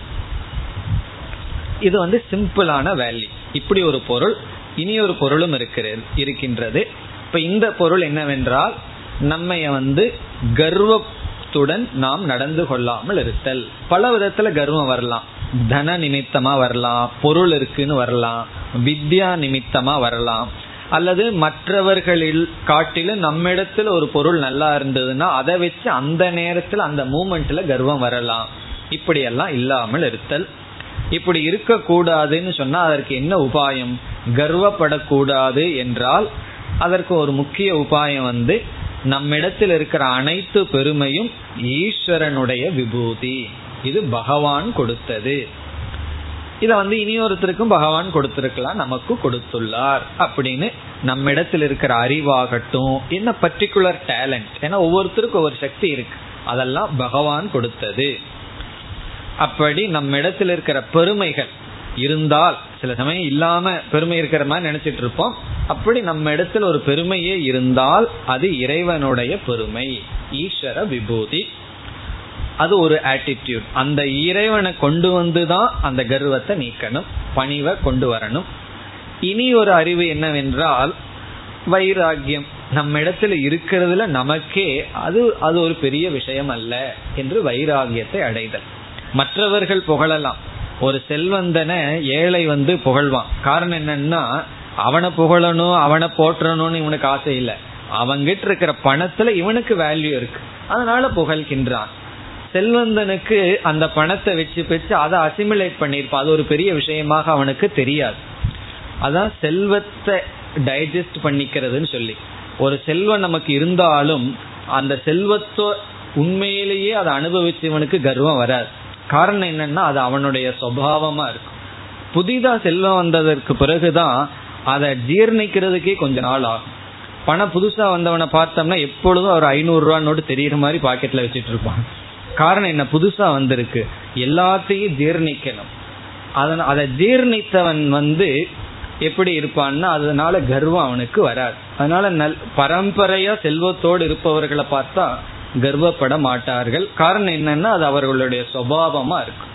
[SPEAKER 1] இது வந்து சிம்பிளான வேல்யூ. இப்படி ஒரு பொருள் இனி ஒரு பொருளும் இருக்கிறது இருக்கின்றது. இப்ப இந்த பொருள் என்னவென்றால் நம்மைய வந்து கர்வத்துடன் நாம் நடந்து கொள்ளாமல் இருத்தல். பல விதத்துல கர்வம் வரலாம். தன நிமித்தமா வரலாம் பொருள் இருக்குன்னு வரலாம் வித்யா நிமித்தமா வரலாம். அல்லது மற்றவர்களில் காட்டிலும் நம்மிடத்துல ஒரு பொருள் நல்லா இருந்ததுன்னா அதை வச்சு அந்த நேரத்தில் அந்த மூமெண்ட்ல கர்வம் வரலாம். இப்படியெல்லாம் இல்லாமல் இருத்தல். இப்படி இருக்கக்கூடாதுன்னு சொன்னா அதற்கு என்ன உபாயம்? கர்வப்படக்கூடாது என்றால் அதற்கு ஒரு முக்கிய உபாயம் வந்து நம்மிடத்தில் இருக்கிற அனைத்து பெருமையும் ஈஸ்வரனுடைய விபூதி. இது பகவான் கொடுத்தது. இதை வந்து இனியொருத்தருக்கும் பகவான் கொடுத்திருக்கலாம் நமக்கு கொடுத்துள்ளார் அப்படின்னு நம்மிடத்தில் இருக்கிற அறிவாகட்டும் என்ன பர்டிகுலர் டேலண்ட் ஏன்னா ஒவ்வொருத்தருக்கும் ஒவ்வொரு சக்தி இருக்கு. அதெல்லாம் பகவான் கொடுத்தது. அப்படி நம்ம இடத்துல இருக்கிற பெருமைகள் இருந்தால் சில சமயம் இல்லாம பெருமை இருக்கிற மாதிரி நினைச்சிட்டு இருப்போம். அப்படி நம்ம இடத்துல ஒரு பெருமையே இருந்தால் அது இறைவனுடைய பெருமை. ஈஸ்வர விபூதி. அது ஒரு ஆட்டிடியூட் அந்த இறைவனை கொண்டு வந்து தான் அந்த கர்வத்தை நீக்கணும் பணிவை கொண்டு வரணும். இனி ஒரு அறிவு என்னவென்றால் வைராகியம் நம்ம இடத்துல இருக்கிறதுல நமக்கே அது அது ஒரு பெரிய விஷயம் அல்ல என்று வைராகியத்தை அடைதல். மற்றவர்கள் புகழலாம். ஒரு செல்வந்தனை ஏழை வந்து புகழ்வான். காரணம் என்னன்னா அவனை புகழணும் அவனை போற்றணும்னு இவனுக்கு ஆசை இல்லை. அவங்கிட்ட இருக்கிற பணத்துல இவனுக்கு வேல்யூ இருக்கு. அதனால புகழ்கின்றான். செல்வந்தனுக்கு அந்த பணத்தை வச்சு வச்சு அதை அசிமுலேட் பண்ணியிருப்பான். அது ஒரு பெரிய விஷயமாக அவனுக்கு தெரியாது. அதான் செல்வத்தை டைஜஸ்ட் பண்ணிக்கிறதுன்னு சொல்லி. ஒரு செல்வம் நமக்கு இருந்தாலும் அந்த செல்வத்தை உண்மையிலேயே அதை அனுபவிச்சவனுக்கு கர்வம் வராது. காரணம் என்னன்னா அது அவனுடைய சுவாவமா இருக்கும். புதிதா செல்வம் வந்ததற்கு பிறகுதான் அதை ஜீர்ணிக்கிறதுக்கே கொஞ்ச நாள் ஆகும். பணம் புதுசா வந்தவனை பார்த்தோம்னா எப்பொழுதும் ஒரு ஐநூறு ரூபா நோட்டு தெரியற மாதிரி பாக்கெட்ல வச்சுட்டு இருப்பான். காரணம் என்ன? புதுசா வந்திருக்கு. எல்லாத்தையும் ஜீர்ணிக்கணும். அதன் அதை ஜீர்ணித்தவன் வந்து எப்படி இருப்பான்னா அதனால கர்வம் அவனுக்கு வராது. அதனால நல் பரம்பரையா செல்வத்தோடு இருப்பவர்களை பார்த்தா கர்வப்பட மாட்டார்கள் காரணம் என்னன்னா அது அவர்களுடைய சுவாவமா இருக்கும்.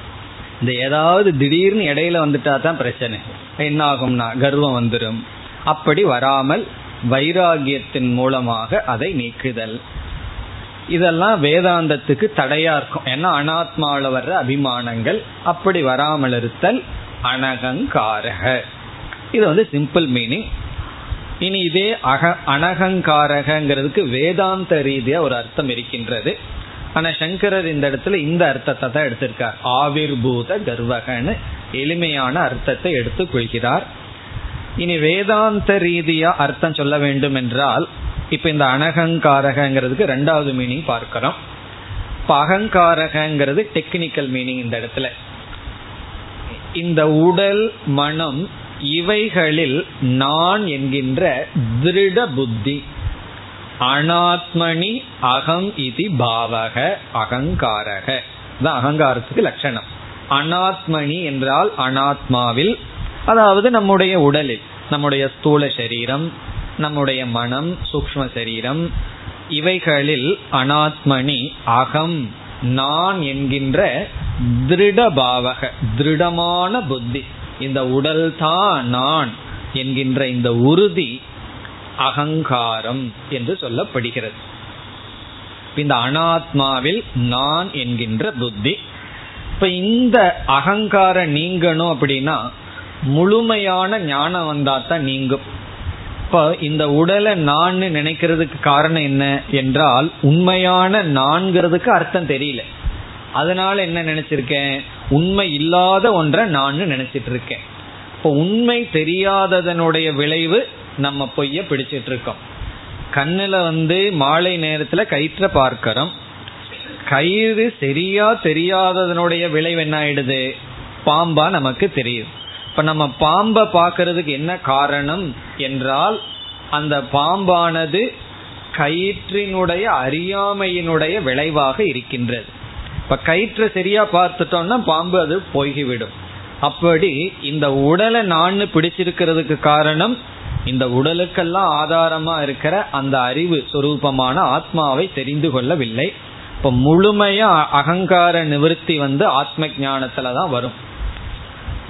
[SPEAKER 1] இந்த ஏதாவது திடீர்னு இடையில வந்துட்டா தான் பிரச்சனை. என்ன ஆகும்னா கர்வம் வந்துடும் அப்படி வராமல் வைராகியத்தின் மூலமாக அதை நீக்குதல். இதெல்லாம் வேதாந்தத்துக்கு தடையா இருக்கும். ஏன்னா அனாத்மாவில் வர்ற அபிமானங்கள் அப்படி வராமல் இருத்தல் அனகங்காரக. இது வந்து சிம்பிள் மீனிங். இனி இதே அக அனகங்காரகங்கிறதுக்கு வேதாந்த ரீதியா ஒரு அர்த்தம் இருக்கின்றது. ஆனா சங்கரர் இந்த இடத்துல இந்த அர்த்தத்தை தான் எடுத்திருக்கார். ஆவிர்பூத கர்வகன்னு எளிமையான அர்த்தத்தை எடுத்துக் கொள்கிறார். இனி வேதாந்த ரீதியா அர்த்தம் சொல்ல வேண்டும் என்றால் இப்ப இந்த அனகங்காரகங்கிறதுக்கு ரெண்டாவது மீனிங் பார்க்கிறோம். இப்ப அகங்காரகங்கிறது டெக்னிக்கல் மீனிங் இந்த இடத்துல. இந்த உடல் மனம் இவைகளில் நான் என்கின்ற திருட புத்தி அனாத்மணி அகம் இது பாவக அகங்காரக. தான் அகங்காரத்துக்கு லட்சணம். அனாத்மணி என்றால் அனாத்மாவில் அதாவது நம்முடைய உடலில் நம்முடைய ஸ்தூல சரீரம் நம்முடைய மனம் சூக்ம சரீரம் இவைகளில் அனாத்மணி அகம் நான் என்கின்ற திருட பாவக திருடமான புத்தி. இந்த உடல் தான் நான் என்கின்ற இந்த உறுதி அகங்காரம் என்று சொல்லப்படுகிறது. இந்த அனாத்மாவில் நான் என்கின்ற புத்தி. இப்ப இந்த அகங்காரம் நீங்கணும் அப்படின்னா முழுமையான ஞானம் வந்தா தான் நீங்கும். இப்போ இந்த உடலை நான் நினைக்கிறதுக்கு காரணம் என்ன என்றால் உண்மையான நான்கிறதுக்கு அர்த்தம் தெரியல. அதனால என்ன நினைச்சிருக்கேன்? உண்மை இல்லாத ஒன்றை நான் நினைச்சிட்டு இருக்கேன் இப்போ உண்மை தெரியாததனுடைய விளைவு நம்ம பொய்ய பிடிச்சிட்டு இருக்கோம் கண்ணில் வந்து மாலை நேரத்தில் கயிற்ற பார்க்கிறோம். கயிறு சரியா தெரியாததனுடைய விளைவு என்ன ஆயிடுது? பாம்பா நமக்கு தெரியும். இப்ப நம்ம பாம்பை பார்க்கறதுக்கு என்ன காரணம் என்றால் அந்த பாம்பானது கயிற்றினுடைய அறியாமையினுடைய விளைவாக இருக்கின்றது. இப்ப கயிற்றை சரியா பார்த்துட்டோம்னா பாம்பு அது போய்கிவிடும். அப்படி இந்த உடலை நான் பிடிச்சிருக்கிறதுக்கு காரணம் இந்த உடலுக்கெல்லாம் ஆதாரமா இருக்கிற அந்த அறிவு சுரூபமான ஆத்மாவை தெரிந்து கொள்ளவில்லை. இப்ப முழுமையா அகங்கார நிவர்த்தி வந்து ஆத்ம ஞானத்துலதான் வரும்.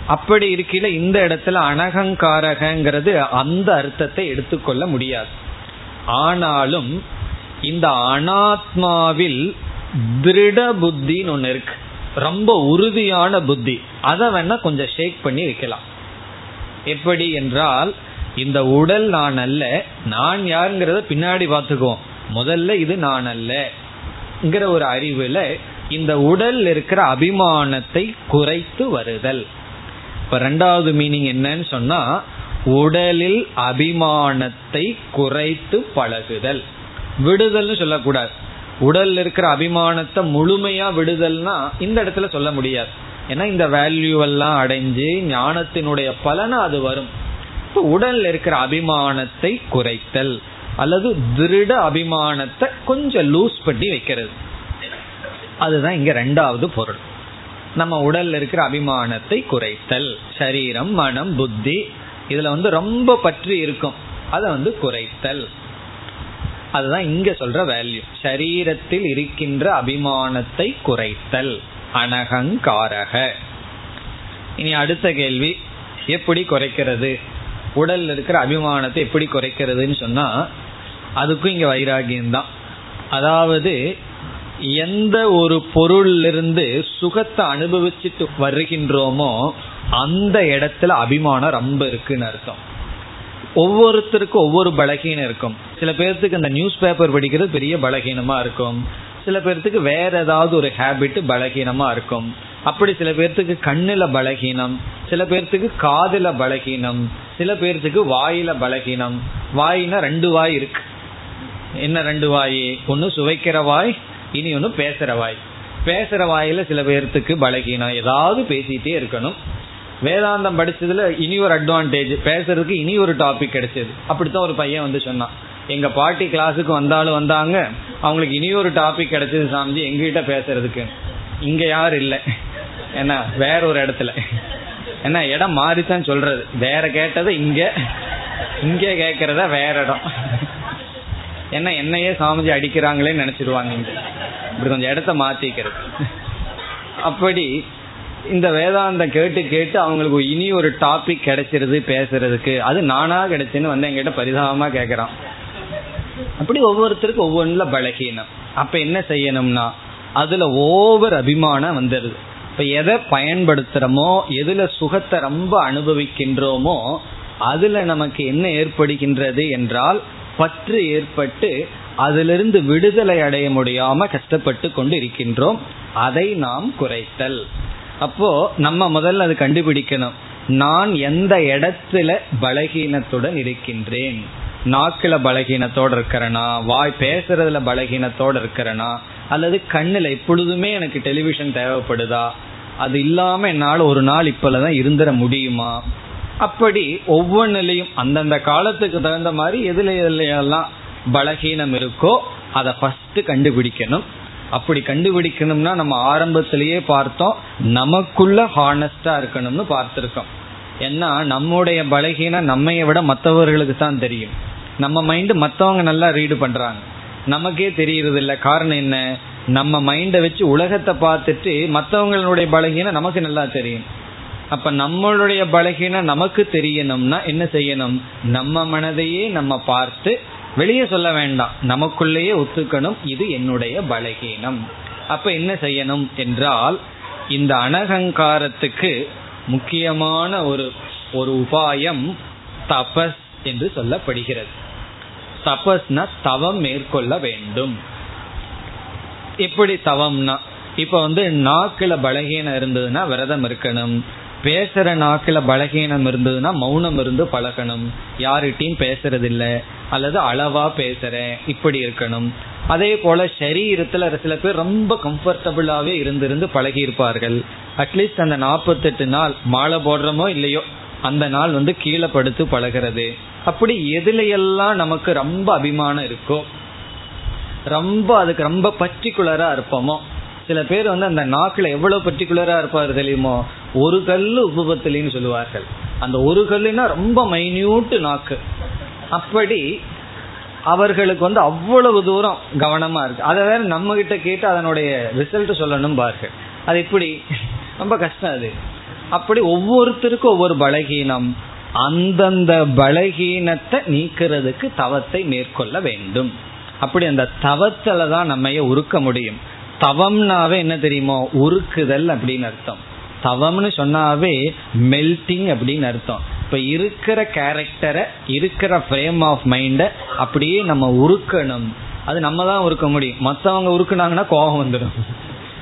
[SPEAKER 1] அப்படி இருக்கையில இந்த இடத்துல அனகங்காரகங்கிறது அந்த அர்த்தத்தை எடுத்துக்கொள்ள முடியாது. ஆனாலும் இந்த அனாத்மாவில் திருட புத்தின்னு ஒன்று இருக்கு. ரொம்ப உறுதியான புத்தி. அதை வேணா கொஞ்சம் ஷேக் பண்ணி வைக்கலாம். எப்படி என்றால் இந்த உடல் நான் அல்ல நான் யாருங்கிறத பின்னாடி பார்த்துக்குவோம். முதல்ல இது நான் அல்லங்கிற ஒரு அறிவுல இந்த உடல் இருக்கிற அபிமானத்தை குறைத்து வருதல். இப்ப ரெண்டாவது மீனிங் என்னன்னு சொன்னா உடலில் அபிமானத்தை குறைத்து பழகுதல். விடுதல்னு சொல்லக்கூடாது. உடல் இருக்கிற அபிமானத்தை முழுமையா விடுதல்னா இந்த இடத்துல சொல்ல முடியாது. ஏன்னா இந்த வேல்யூ எல்லாம் அடைஞ்சு ஞானத்தினுடைய பலனை அது வரும். உடல்ல இருக்கிற அபிமானத்தை குறைத்தல் அல்லது திருட அபிமானத்தை கொஞ்சம் லூஸ் பண்ணி வைக்கிறது. அதுதான் இங்க ரெண்டாவது பொருள். நம்ம உடல்ல இருக்கிற அபிமானத்தை குறைத்தல். சரீரம் மனம் புத்தி இதுல வந்து ரொம்ப பற்றி இருக்கும். அதை வந்து குறைத்தல். அதுதான் இங்க சொல்ற வேல்யூ சரீரத்தில் இருக்கின்ற அபிமானத்தை குறைத்தல். அனகங்காரக. இனி அடுத்த கேள்வி எப்படி குறைக்கிறது? உடல்ல இருக்கிற அபிமானத்தை எப்படி குறைக்கிறதுன்னு சொன்னா அதுக்கும் இங்க வைராகியம் தான். அதாவது எந்த ஒரு பொருளிலிருந்து சுகத்தை அனுபவிச்சுட்டு வருகின்றோமோ அந்த இடத்துல அபிமானம் ரொம்ப இருக்குன்னு அர்த்தம். ஒவ்வொருத்தருக்கும் ஒவ்வொரு பலகீனம் இருக்கும். சில பேர்த்துக்கு அந்த நியூஸ் பேப்பர் படிக்கிறது பெரிய பலகீனமா இருக்கும். சில பேர்த்துக்கு வேற ஏதாவது ஒரு ஹேபிட் பலகீனமா இருக்கும். அப்படி சில பேர்த்துக்கு கண்ணுல பலகீனம் சில பேர்த்துக்கு காதுல பலகீனம் சில பேர்த்துக்கு வாயில பலகீனம். வாயினா ரெண்டு வாய் இருக்கு. என்ன ரெண்டு வாய்? ஒன்னு சுவைக்கிற வாய் இனி ஒன்னு பேசுற வாய். பேசுற வாயில சில பேர்த்துக்கு பலகீனம். ஏதாவது பேசிட்டே இருக்கணும். வேதாந்தம் படிச்சதுல இனி ஒரு அட்வான்டேஜ் பேசுறதுக்கு இனி ஒரு டாபிக் கிடைச்சது. அப்படித்தான் ஒரு பையன் வந்து சொன்னான். எங்க பாட்டி கிளாஸுக்கு வந்தாலும் வந்தாங்க. அவங்களுக்கு இனி ஒரு டாபிக் கிடைச்சது சாமிஜி எங்ககிட்ட பேசுறதுக்கு. இங்க யாரும் இல்லை. என்ன வேற ஒரு இடத்துல. என்ன இடம் மாறித்தான் சொல்றது. வேற கேட்டதை இங்க இங்க கேட்கறத வேற இடம். என்ன என்னையே சாமிஜி அடிக்கிறாங்களேன்னு நினைச்சிருவாங்க இங்க. இப்படி கொஞ்சம் இடத்த மாத்திக்கிறது. அப்படி இந்த வேதாந்தம் கேட்டு கேட்டு அவங்களுக்கு இனி ஒரு டாபிக் கிடைச்சிருது பேசுறதுக்கு. அது நானா கிடைச்சுன்னு வந்து எங்கிட்ட பரிதாபமா கேக்குறான். அப்படி ஒவ்வொருத்தருக்கும் ஒவ்வொன்றுல பலகீனம். அப்ப என்ன செய்யணும்னா அதுல ஓவர் அபிமானம் வந்துடுது இப்ப எதை பயன்படுத்துறோமோ எதுல சுகத்தை ரொம்ப அனுபவிக்கின்றோமோ அதுல நமக்கு என்ன ஏற்படுகின்றது என்றால் பற்று ஏற்பட்டு அதிலிருந்து விடுதலை அடைய முடியாம கஷ்டப்பட்டு கொண்டு இருக்கின்றோம். அதை நாம் குறைத்தல். அப்போ நம்ம முதல்ல அது கண்டுபிடிக்கணும். நான் எந்த இடத்துல பலகீனத்துடன் இருக்கின்றேன்? நாக்கில பலகீனத்தோட இருக்கிறனா? வாய் பேசுறதுல பலகீனத்தோட இருக்கிறனா? அல்லது கண்ணில் எப்பொழுதுமே எனக்கு டெலிவிஷன் தேவைப்படுதா? அது இல்லாம என்னால் ஒரு நாள் இப்போதான் இருந்துட முடியுமா? அப்படி ஒவ்வொன்றிலையும் அந்தந்த காலத்துக்கு தகுந்த மாதிரி எதுல எதுலையெல்லாம் பலகீனம் இருக்கோ அதை ஃபர்ஸ்ட் கண்டுபிடிக்கணும். அப்படி கண்டுபிடிக்கணும்னா நம்ம ஆரம்பத்திலேயே பார்த்தோம் நமக்குள்ள ஹானஸ்டா இருக்கணும்னு பார்த்திருக்கோம். ஏன்னா நம்முடைய பலகீனம் நம்மைய விட மற்றவர்களுக்கு தான் தெரியும். நம்ம மைண்டு மற்றவங்க நல்லா ரீடு பண்றாங்க. நமக்கே தெரியறது இல்லை காரணம் என்ன? நம்ம மைண்டை வச்சு உலகத்தை பார்த்துட்டு மற்றவங்களுடைய பலகீனம் நமக்கு நல்லா தெரியும். அப்ப நம்மளுடைய பலகீனம் நமக்கு தெரியணும்னா என்ன செய்யணும்? நம்ம மனதையே நம்ம பார்த்து வெளியே சொல்ல வேண்டாம். நமக்குள்ளேயே ஒத்துக்கணும். இது என்னுடைய பலகீனம். அப்ப என்ன செய்யணும் என்றால் இந்த அனகங்காரத்துக்கு முக்கியமான ஒரு ஒரு உபாயம் தபஸ் என்று சொல்லப்படுகிறது. தபஸ்னா தவம் மேற்கொள்ள வேண்டும். எப்படி தவம்னா இப்ப வந்து நாக்குல பலகீனம் இருந்ததுன்னா விரதம் இருக்கணும். பேசுற நாக்குல பலகீனம் இருந்ததுன்னா மௌனம் இருந்து பழகணும். யார்கிட்டையும் பேசுறது இல்லை அல்லது அளவா பேசுறேன் இப்படி இருக்கணும். அதே போல சரீரத்துல சில பேர் ரொம்ப கம்ஃபர்டபுளாவே இருந்திருந்து பழகி இருப்பார்கள் அட்லீஸ்ட் அந்த நாற்பத்தெட்டு நாள் மாலை போடுறோமோ இல்லையோ அந்த நாள் வந்து கீழே படுத்து பழகிறது. அப்படி எதுலையெல்லாம் நமக்கு ரொம்ப அபிமானம் இருக்கோ ரொம்ப அதுக்கு ரொம்ப பர்டிகுலரா இருப்போமோ சில பேர் வந்து அந்த நாக்குல எவ்வளவு பர்டிகுலரா இருப்பாரு தெரியுமோ ஒரு கல்லு உபபத்திலின்னு சொல்லுவார்கள். அந்த ஒரு கல்லுனா ரொம்ப மைன்யூட்டு நாக்கு. அப்படி அவர்களுக்கு வந்து அவ்வளவு தூரம் கவனமா இருக்கு. அதை வேற நம்ம கிட்ட கேட்டு அதனுடைய ரிசல்ட் சொல்லணும் பாருங்க. அது எப்படி ரொம்ப கஷ்டம் அது. அப்படி ஒவ்வொருத்தருக்கும் ஒவ்வொரு பலகீனம். அந்தந்த பலகீனத்தை நீக்கிறதுக்கு தவத்தை மேற்கொள்ள வேண்டும். அப்படி அந்த தவத்துல தான் நம்ம உருக்க முடியும். தவம்னாவே என்ன தெரியுமோ? உருக்குதல் அப்படின்னு அர்த்தம். தவம்னு சொன்னாவே மெல்டிங் அப்படின்னு அர்த்தம். இப்ப இருக்கிற கேரக்டரை இருக்கிற ஃப்ரேம் ஆஃப் மைண்ட அப்படியே நம்ம உருக்கணும். அது நம்ம தான் உருக்க முடியும். மற்றவங்க உருக்குனாங்கன்னா கோபம் வந்துடும்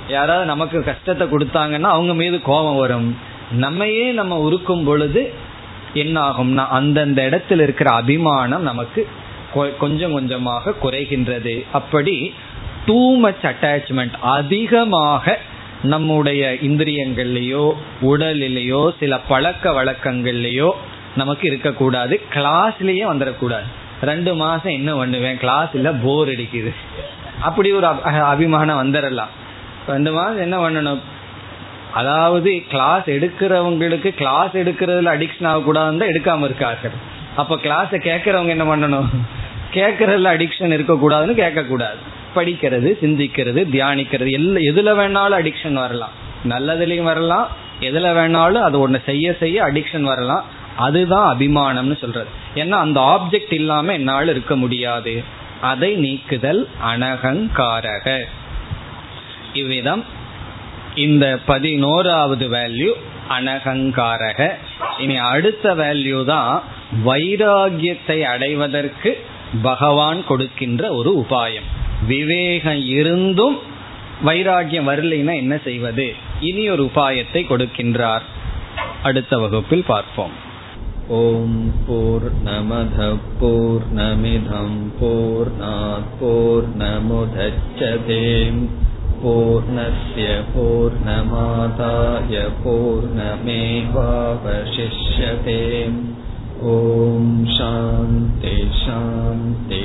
[SPEAKER 1] யாராவது நமக்கு கஷ்டத்தை கொடுத்தாங்கன்னா அவங்க மீது கோபம் வரும். நம்மையே நம்ம உருக்கும் பொழுது என்ன ஆகும்னா அந்தந்த இடத்துல இருக்கிற அபிமானம் நமக்கு கொஞ்சம் கொஞ்சமாக குறைகின்றது. அப்படி டூ மச் அட்டாச்மெண்ட் அதிகமாக நம்முடைய இந்திரியங்கள்லேயோ உடலிலேயோ சில பழக்க வழக்கங்கள்லேயோ நமக்கு இருக்கக்கூடாது. கிளாஸ்லேயே வந்துடக்கூடாது ரெண்டு மாதம் என்ன பண்ணுவேன். கிளாஸ் போர் அடிக்குது. அப்படி ஒரு அபிமானம் வந்துடலாம் ரெண்டு மாதம் என்ன பண்ணணும்? அதாவது கிளாஸ் எடுக்கிறவங்களுக்கு கிளாஸ் எடுக்கிறதுல அடிக்ஷன் ஆகக்கூடாதுன்னு எடுக்காம இருக்கார்கள். அப்போ கிளாஸை கேட்கறவங்க என்ன பண்ணணும்? கேட்கறதுல அடிக்ஷன் இருக்கக்கூடாதுன்னு கேட்கக்கூடாது. படிக்கிறது சிந்திக்கிறது தியானிக்கிறது எல்லா எதுல வேணாலும் அடிக்ஷன் வரலாம். நல்லதுலயும் வரலாம் எதுல வேணாலும் அது ஒன்று செய்ய செய்ய அடிக்ஷன் வரலாம். அதுதான் அபிமானம்னு சொல்றது. ஏன்னா அந்த ஆப்ஜெக்ட் இல்லாம என்னால் இருக்க முடியாது. அதை நீக்குதல் அனகங்காரக. இவ்விதம் இந்த பதினோராவது வேல்யூ அனகங்காரக. இனி அடுத்த வேல்யூ தான் வைராகியத்தை அடைவதற்கு பகவான் கொடுக்கின்ற ஒரு உபாயம். விவேகம் இருந்தும் வைராகியம் வரலைன்னா என்ன செய்வது? இனி ஒரு உபாயத்தை கொடுக்கின்றார். அடுத்த வகுப்பில் பார்ப்போம். ஓம் போர் நமத போர் நமிதம் போர் போர் நமுதச்சதேம் பூர்ணய பூர்ணமாதாய பூர்ணமேவாவசிஷ்யதேம் ஓம் சாந்தி சாந்தி